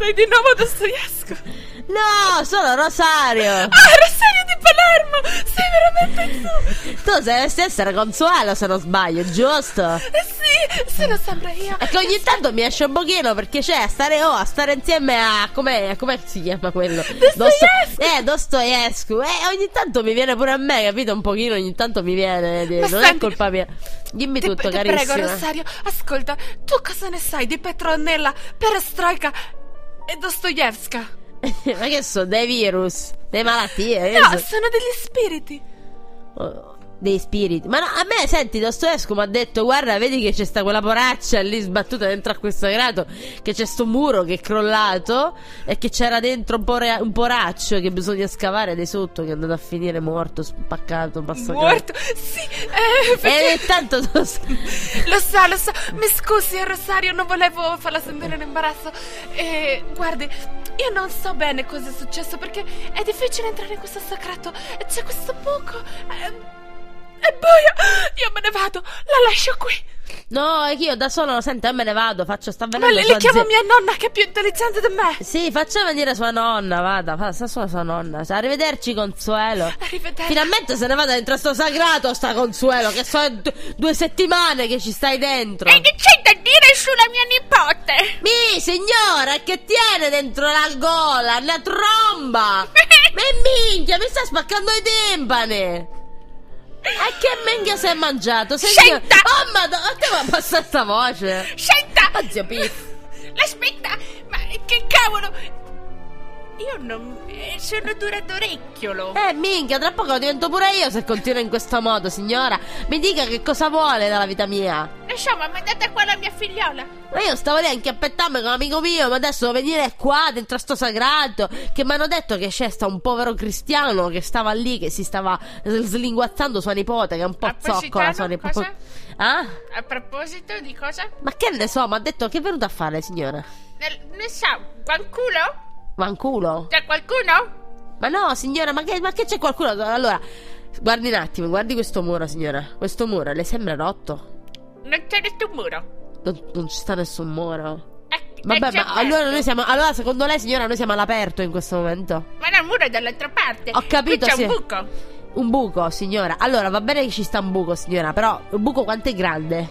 Sei di nuovo Dostoevsky. No, sono Rosario. Ah, Rosario di Palermo. Sei veramente tu. Tu dovresti essere Consuelo se non sbaglio, giusto? Eh sì, sono sempre io. E che ogni tanto mi esce un pochino perché c'è a stare oh, a stare insieme a come come si chiama quello? Dostoevsky! eh, Dostoevsky. E ogni tanto mi viene pure a me, capito? Un pochino ogni tanto mi viene. Ma non senti- è colpa mia. Dimmi Ti, tutto, ti carissima. prego, Rosario, ascolta, tu cosa ne sai di Petronella, Perestroika e Dostoevsky? (laughs) Ma che so, dei virus, dei malattie. No, so- sono degli spiriti. Oh, dei spiriti. Ma no, a me, senti, Dostoevsky mi ha detto: Guarda, vedi che c'è sta quella poraccia lì sbattuta dentro a questo sagrato. Che c'è sto muro che è crollato. E che c'era dentro un, pore- un poraccio che bisogna scavare di sotto. Che è andato a finire morto, spaccato, massacrato. Morto? Sì, eh, perché- E tanto (laughs) Lo so, lo so. Mi scusi, Rosario, non volevo farla sentire in imbarazzo. E guardi, io non so bene cosa è successo perché è difficile entrare in questo sagrato. E c'è questo buco. È, è buio. Io me ne vado. La lascio qui. No, è che io da solo, senti, a me ne vado. Faccio, sta Ma venendo le, sua le chiamo zia- mia nonna che è più intelligente di me. Sì, faccia venire sua nonna, vada, fa, sta sua, sua nonna. Arrivederci, Consuelo. Arrivederci. Finalmente se ne va dentro sto sagrato, sta Consuelo, che sono d- due settimane che ci stai dentro. E che c'è da dire sulla mia nipote? Mi, signora, che tiene dentro la gola, una tromba. (laughs) Ma minchia, mi sta spaccando i timpani. E che minchia si è mangiato? Signora? Senta! Oh, madonna, a te mi passa sta voce. Senta! Oh, zio Piff. Aspetta! Ma che cavolo! Io non... eh, sono dura d'orecchiolo. Eh, minchia, tra poco divento pure io se continua in questo modo, signora. Mi dica che cosa vuole dalla vita mia. Insomma, mandate qua la mia figliola. Ma io stavo lì a inchiappettarmi con un amico mio, ma adesso devo venire qua dentro a sto sagrato. Che mi hanno detto che c'è sta un povero cristiano che stava lì, che si stava slinguazzando sua nipote, che è un po' zoccola sua nipote. cosa? Ah? A proposito di cosa? Ma che ne so, mi ha detto che è venuta a fare, signora? Nel- Ne so, qualcuno? Vanculo? C'è qualcuno? Ma no, signora, ma che, ma che c'è qualcuno? Allora, guardi un attimo, guardi questo muro, signora. Questo muro le sembra rotto? Non c'è nessun muro. Non, non ci sta nessun muro. Eh, Vabbè, è già ma allora noi siamo. Allora, secondo lei, signora, noi siamo all'aperto in questo momento? Ma no, il muro è dall'altra parte. Ho capito, Qui c'è sì. un buco. Un buco, signora. Allora, va bene che ci sta un buco, signora, però un buco quanto è grande?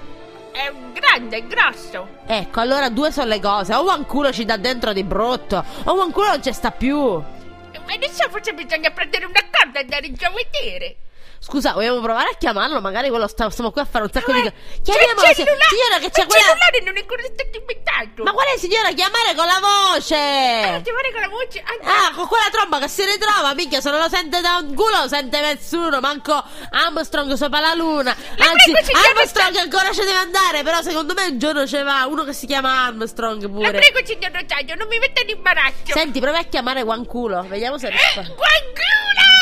È grande, è grosso. Ecco, allora due sono le cose. O Vanculo ci dà dentro di brutto, o Vanculo non ci sta più. Ma adesso forse bisogna prendere una corda e andare giù a vedere. Scusa, vogliamo provare a chiamarlo? Magari quello sta, stiamo qui a fare un sacco Ma di. c'è Chiamiamolo, signora, che c'è il quella. cellulare non è ancora stato inventato. Ma quale signora? Chiamare con la voce! Ah, vuole con la voce? Ah, Ah, con quella tromba che si ritrova, minchia, se non lo sente da un culo, lo sente nessuno, manco Armstrong sopra la luna. Anzi, prego, Armstrong ancora ci deve andare, però secondo me un giorno ci va uno che si chiama Armstrong La pure. prego, signor Rosario, non mi metta in imbarazzo. Senti, provi a chiamare Guanculo, vediamo se Eh, risponde. Qualcuno! Qualcuno!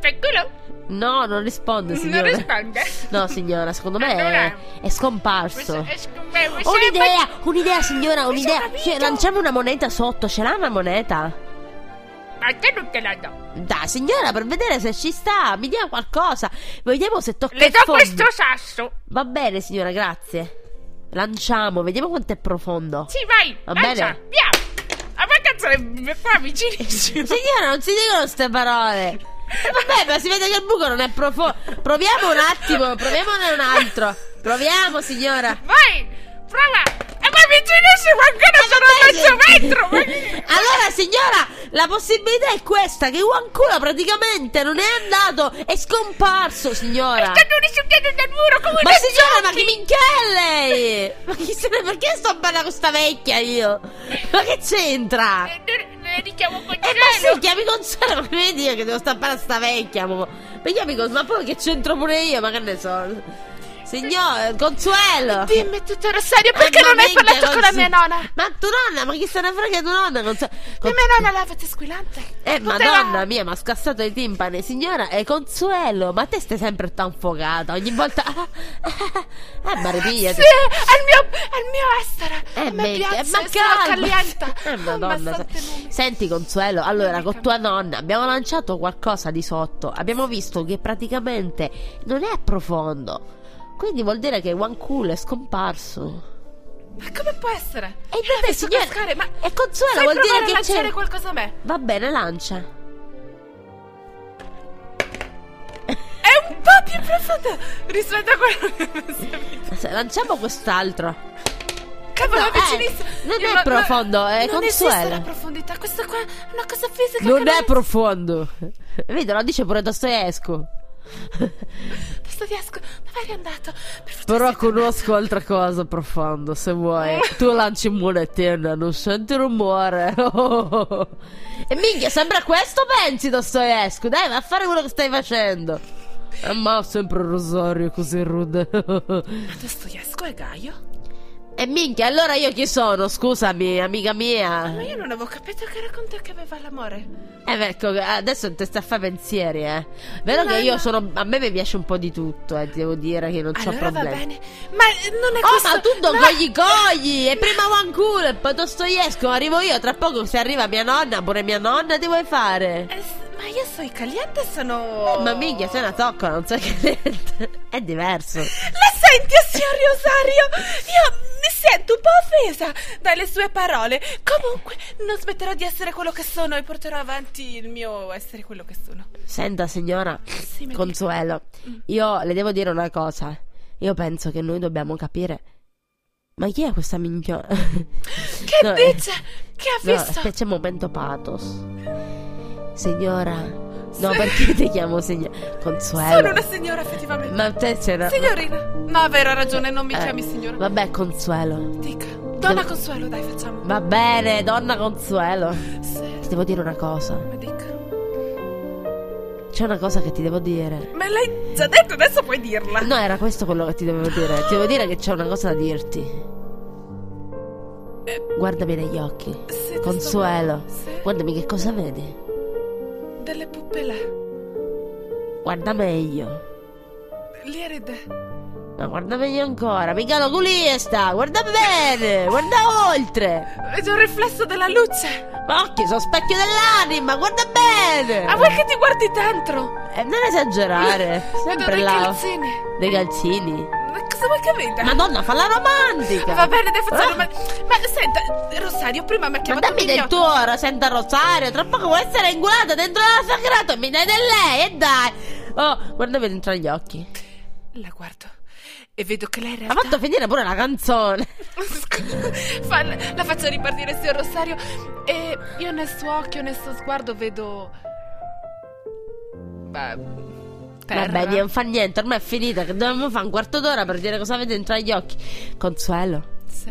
Qualcuno? No, non risponde, Non signora. risponde? (laughs) No, signora, secondo me (laughs) è, Allora? è scomparso. È scom- questo è Ho un'idea, ma- un'idea, (laughs) signora, un'idea. Cioè, lanciamo una moneta sotto, ce l'ha una moneta? Ma te non te la do. Dai, signora, per vedere se ci sta, mi dia qualcosa. Vediamo se tocca Le il do fondo. questo sasso. Va bene, signora, grazie. Lanciamo, vediamo quanto è profondo. Sì, vai. Va lancia. bene. Via. A me cazzo è qua vicinissimo. Signora, non si dicono queste parole. Eh, Vabbè, ma si vede che il buco non è profondo. Proviamo un attimo, proviamone un altro. Proviamo, signora. Vai. Prova. E ma vicinissimo ancora sono a mezzo metro. Allora, signora, la possibilità è questa: che Wankulo praticamente non è andato, è scomparso, signora. Stanno risucchiando dal muro come Ma signora, ma che minchia è lei? Ma chi se ne perché sto bene con questa vecchia io? Ma che c'entra? Eh, Ne richiamo Eh ma sì, chiami che mi dire che devo stappare sta vecchia, mo. Ma chiami Consuelo, ma poi che c'entro pure io, ma che ne so. Signor, Consuelo! Dimmi tutto Rosario, perché Eh, ma non hai parlato con la mia nonna? Ma tu nonna, ma chi se ne frega tua nonna? Consuelo. La mia nonna lavate squillante. Eh, Poteva- madonna mia, ma ha scassato i timpani. Signora, è Consuelo, ma te stai sempre tan focata. Ogni volta... (laughs) Eh, ma ripigliati. Sì, è il mio, è il mio essere. Eh, mi metti- piace, eh, ma calma. Eh, madonna. Numi. Senti, Consuelo, allora, con tua nonna abbiamo lanciato qualcosa di sotto. Abbiamo visto che praticamente non è profondo. Quindi vuol dire che One Cool è scomparso. Ma come può essere? E vabbè, visto signora, cascare, ma e Consuelo vuol dire che lanciare c'è- qualcosa a me? Va bene, lancia. È un po' più profondo rispetto a quello che pensavi. Se- Lanciamo quest'altro. Cavolo, No, vicinissimo. eh, non Io è profondo, è non Consuelo. la profondità. Questa qua è una cosa fisica. Non è profondo. Vedi, lo dice pure Dostoevsky. (laughs) Dostoevsky, dove eri andato? Per Però conosco altra cosa profonda, se vuoi. Tu lanci monetina, non senti rumore. (laughs) E minchia, sembra questo pensi, Dostoevsky. Dai, va a fare quello che stai facendo. Eh, ma sempre Rosario così rude. Ma Dostoevsky è Gaio? E minchia, allora io chi sono? Scusami, amica Ma mia. io non avevo capito che era con te che aveva l'amore. Eh, ecco, adesso ti stai a fare pensieri, eh. Vero No, che io no. sono. A me mi piace un po' di tutto, eh. Devo dire che non c'ho Allora va problemi. bene. Ma non è Oh, questo. ma tu non no. cogli cogli! E prima One Cool e poi Dostoevsky, arrivo io, tra poco se arriva mia nonna, pure mia nonna, ti vuoi fare? Eh, ma io sono caliente sono. Eh, ma minchia, sei una tocca, non so che È diverso. (laughs) La senti, signor Rosario? Io mi sento un po' offesa dalle sue parole. Comunque, non smetterò di essere quello che sono e porterò avanti il mio essere quello che sono. Senta, signora, Sì, Consuelo, io le devo dire una cosa. Io penso che noi dobbiamo capire. Ma chi è questa minchia? (laughs) Che No, eh. dice? Che ha No, visto? un momento pathos. Signora. No, perché ti chiamo signora? Consuelo. Sono una signora, effettivamente. Ma te c'era. Signorina. No, vero, ha ragione, non mi Eh, chiami signora. Vabbè, Consuelo. Dica. Donna Consuelo, dai, facciamo. Va bene, donna Consuelo. Sì, Ti devo dire una cosa. mi dica. c'è una cosa che ti devo dire. Me l'hai già detto, adesso puoi dirla. No, era questo quello che ti devo dire. Ti devo dire che c'è una cosa da dirti. Guardami negli occhi. Eh, Sì, Consuelo. sì. Guardami che cosa vedi. Delle pupille Guarda meglio. liride. Ma guarda meglio ancora. Mica l'oculista. Guarda bene. Guarda oltre. Vedo il riflesso della luce. Ma occhi sono specchio dell'anima. Guarda bene. Ah, vuoi che ti guardi dentro? Eh, non esagerare. (laughs) Vedo Sempre dei là. calzini. Dei calzini. Ma che veda? Madonna, falla romantica. Va bene, dai, facciamo. Ah. Ma, ma senta, Rosario, prima mi ha Ma chiamato dammi del tuo ora, senta Rosario. Tra poco vuoi essere ingolata dentro la sagrata mi dai del lei. E dai. Oh, guardami dentro gli occhi. La guardo e vedo che lei in Ha realtà fatto finire pure la canzone. (laughs) La faccio ripartire signor Rosario e io nel suo occhio, nel suo sguardo vedo Beh, terra. Vabbè, non fa niente, ormai è finita. Che dobbiamo fare un quarto d'ora per dire cosa vede dentro gli occhi. Consuelo. Sì.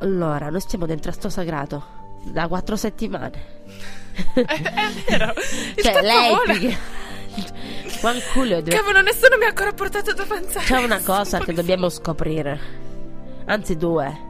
Allora, noi stiamo dentro a sto sagrato da quattro settimane. È, (laughs) è vero. Il Cioè, lei che- Fanculo, deve- Cavolo, nessuno mi ha ancora portato da avanzare. C'è una cosa che dobbiamo scoprire. Anzi, due.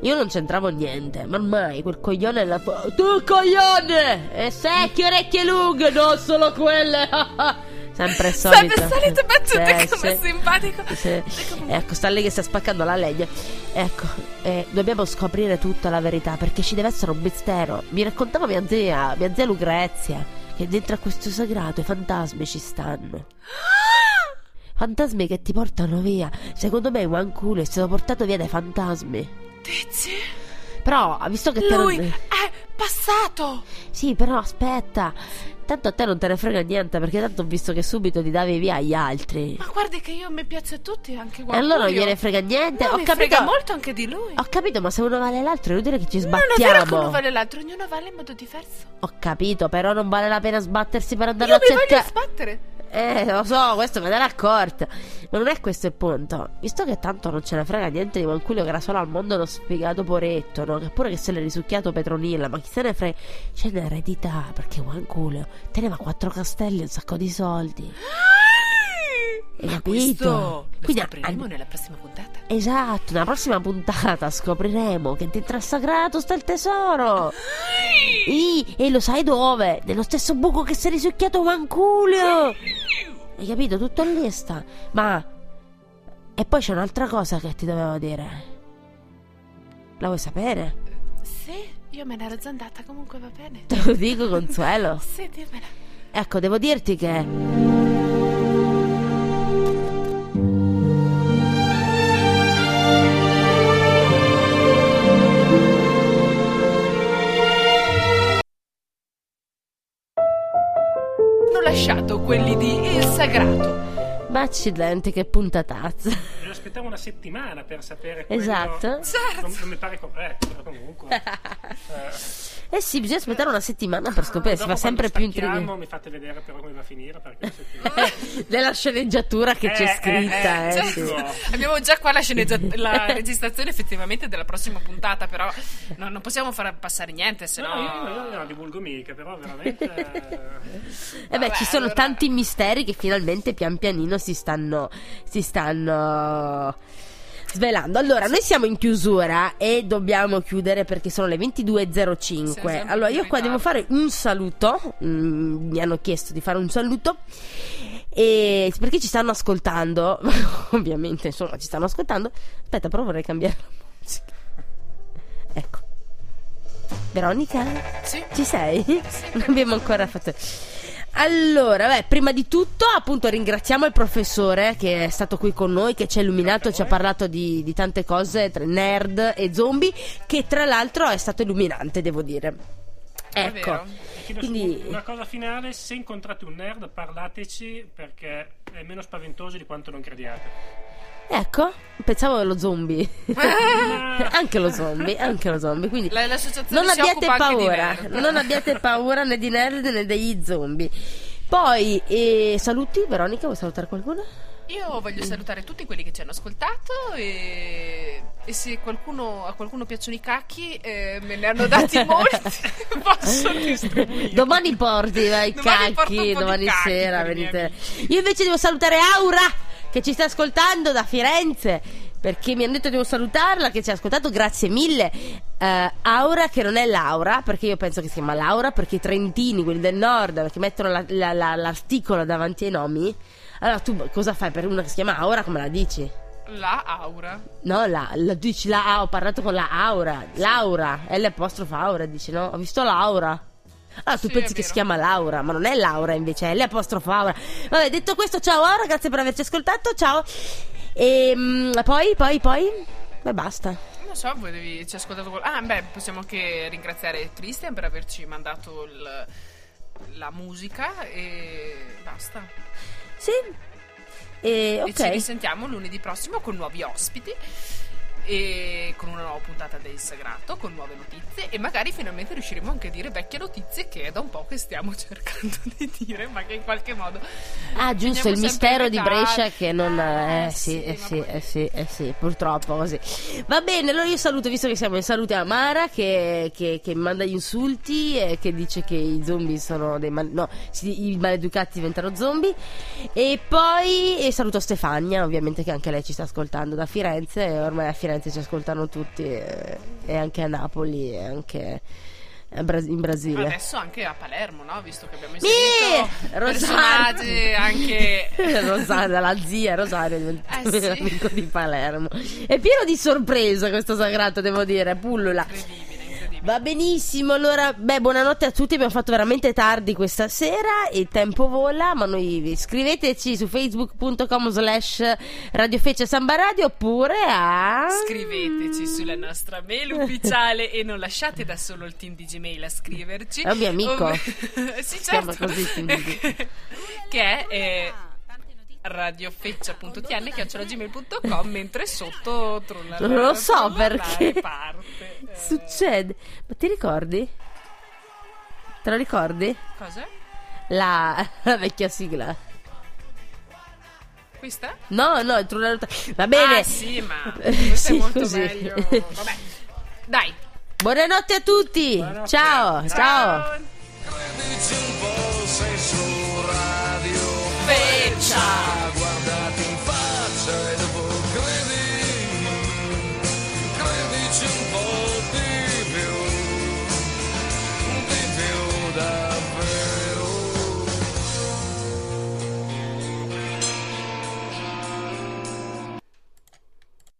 Io non c'entravo niente, ma ormai quel coglione la. Tu coglione! E secchie, orecchie lunghe, non solo quelle! (laughs) Sempre solito. Sempre solito battute Sì, come sì. simpatico. Sì. Ecco, sta lì che sta spaccando la legna. Ecco, eh, dobbiamo scoprire tutta la verità perché ci deve essere un mistero. Mi raccontava mia zia, mia zia Lucrezia, che dentro a questo sagrato i fantasmi ci stanno. (gasps) Fantasmi che ti portano via. Secondo me Juan Culo è stato portato via dai fantasmi. Dici? Però, visto che te Lui non... è passato. Sì, però aspetta. Tanto a te non te ne frega niente perché tanto ho visto che subito ti davi via agli altri. Ma guardi che io mi piace a tutti, anche E guarda. allora non gliene frega niente. No, ho mi capito. frega molto anche di lui. Ho capito, ma se uno vale l'altro è inutile che ci Non è vero che sbattiamo. uno vale l'altro, ognuno vale in modo diverso. Ho capito, però non vale la pena sbattersi per andare Io a mi voglio cercare. sbattere. Eh, lo so, questo me ne ero accorta. Ma non è questo il punto. Visto che tanto non ce ne frega niente di Manculio che era solo al mondo uno sfigato poretto, no? Che pure che se l'è risucchiato Petronilla, ma chi se ne frega? C'è un'eredità, perché Manculio teneva quattro castelli e un sacco di soldi. (laughs) Hai Ma capito? questo lo Quindi, scopriremo an- nella prossima puntata. Esatto, nella prossima puntata scopriremo che dentro al sagrato sta il tesoro. Ih, e lo sai dove? Nello stesso buco che si è risucchiato Manculio. Hai capito? Tutto lì sta. Ma. E poi c'è un'altra cosa che ti dovevo dire. La vuoi sapere? Sì, io me ne ero già andata, comunque va bene. Te lo dico, Consuelo. Sì, dimmela. Ecco, devo dirti che. Quelli di Il Sagrato. Ma accidenti, che puntatazza. Devo aspettare una settimana per sapere quello. Esatto. Certo. Non, non mi pare corretto, però comunque. (laughs) Eh, Eh sì, bisogna aspettare una settimana per scoprire, si dopo fa sempre più intrigante. Mi fate vedere però come va a finire perché. (laughs) Della sceneggiatura che c'è Eh, scritta, eh, eh, eh, sì. certo. Abbiamo già qua la, sceneggia- (laughs) la registrazione effettivamente della prossima puntata, però no- non possiamo far passare niente, se no... No, io, io non la divulgo mica, però veramente. eh, Eh beh, Vabbè, ci sono allora- tanti misteri che finalmente pian pianino si stanno. si stanno. svelando. Allora, noi siamo in chiusura e dobbiamo chiudere perché sono le 22.05. sempre Allora, io qua devo fare un saluto. Mm, mi hanno chiesto di fare un saluto. E perché ci stanno ascoltando, (laughs) ovviamente, insomma, ci stanno ascoltando. Aspetta, però vorrei cambiare la musica. Ecco. Veronica? Sì. Ci sei? Non abbiamo ancora fatto. Allora, beh, prima di tutto, appunto, ringraziamo il professore che è stato qui con noi, che ci ha illuminato, ci ha parlato di, di tante cose, tra nerd e zombie, che tra l'altro è stato illuminante, devo dire. Ecco. Quindi- una cosa finale: se incontrate un nerd, parlateci perché è meno spaventoso di quanto non crediate. Ecco, pensavo allo zombie. (laughs) anche lo zombie, anche lo zombie. Quindi La- non abbiate paura, non abbiate paura né di nerd né degli zombie. Poi, eh, saluti, Veronica, vuoi salutare qualcuno? Io voglio salutare tutti quelli che ci hanno ascoltato e, e se qualcuno, a qualcuno piacciono i cacchi, eh, me ne hanno dati (laughs) molti, (laughs) posso distribuire. Domani porti vai, Domani porto un cacchi, domani cacchi sera venite. Io invece devo salutare Aura che ci sta ascoltando da Firenze. Perché mi hanno detto devo salutarla, che ci ha ascoltato, grazie mille. Eh, Aura, che non è Laura, perché io penso che si chiama Laura, perché i trentini, quelli del nord, che mettono la- la- la- l'articolo davanti ai nomi. Allora tu cosa fai per una che si chiama Aura? Come la dici? La aura. No, la, la dici la ah, ho parlato con la Aura. Laura, L apostrofa Aura, dici no? Ho visto Laura. Ah, tu Sì, pensi che si chiama Laura, ma non è Laura invece, è L apostrofa Aura. Vabbè, detto questo, ciao Aura, grazie per averci ascoltato, ciao. E poi, poi, poi, beh basta. Non so, voi devi, ci ascoltato qual- Ah, beh, possiamo anche ringraziare Christian per averci mandato il- la musica e basta. Sì. E E ci risentiamo lunedì prossimo con nuovi ospiti e con una nuova puntata del Sagrato, con nuove notizie e magari finalmente riusciremo anche a dire vecchie notizie che è da un po' che stiamo (laughs) cercando di dire, ma che in qualche modo... Ah, giusto, il mistero di. Brescia che non... Eh, Eh, sì, sì, eh sì, eh sì, eh sì, purtroppo così. Va bene, allora io saluto, visto che siamo in salute a Mara, che, che, che manda gli insulti e che dice che i zombie sono dei... mal- no, si- i maleducati diventano zombie. E poi e saluto Stefania, ovviamente che anche lei ci sta ascoltando da Firenze, e ormai a Firenze ci ascoltano tutti, e, e anche a Napoli, e anche in Brasile. Adesso anche a Palermo, no? Visto che abbiamo inserito personaggi anche... (laughs) Rosario, la zia Rosario è diventato Eh, sì. amico di Palermo. È pieno di sorpresa questo sagrato, devo dire, pullula. Incredibile. Va benissimo, allora, beh, buonanotte a tutti, abbiamo fatto veramente tardi questa sera, il tempo vola, ma noi scriveteci su facebook.com slash radiofece samba radio oppure a... Scriveteci sulla nostra mail (laughs) ufficiale e non lasciate da solo il team di Gmail a scriverci. È un mio amico. Ov- (laughs) sì, certo. così, team di (laughs) che è eh, radiofeccia.tian.gmail.com mentre sotto trollala- Non lo so perché. parte. Eh, (laughs) Succede. Ma ti ricordi? Te lo ricordi? Cosa? La, la (laughs) vecchia sigla. Questa? No, no, il trullare- Va bene. Ah sì, ma (laughs) questo Sì, è molto così. meglio. Vabbè. Dai. Buonanotte a tutti. Ciao, ciao. Ciao feccia.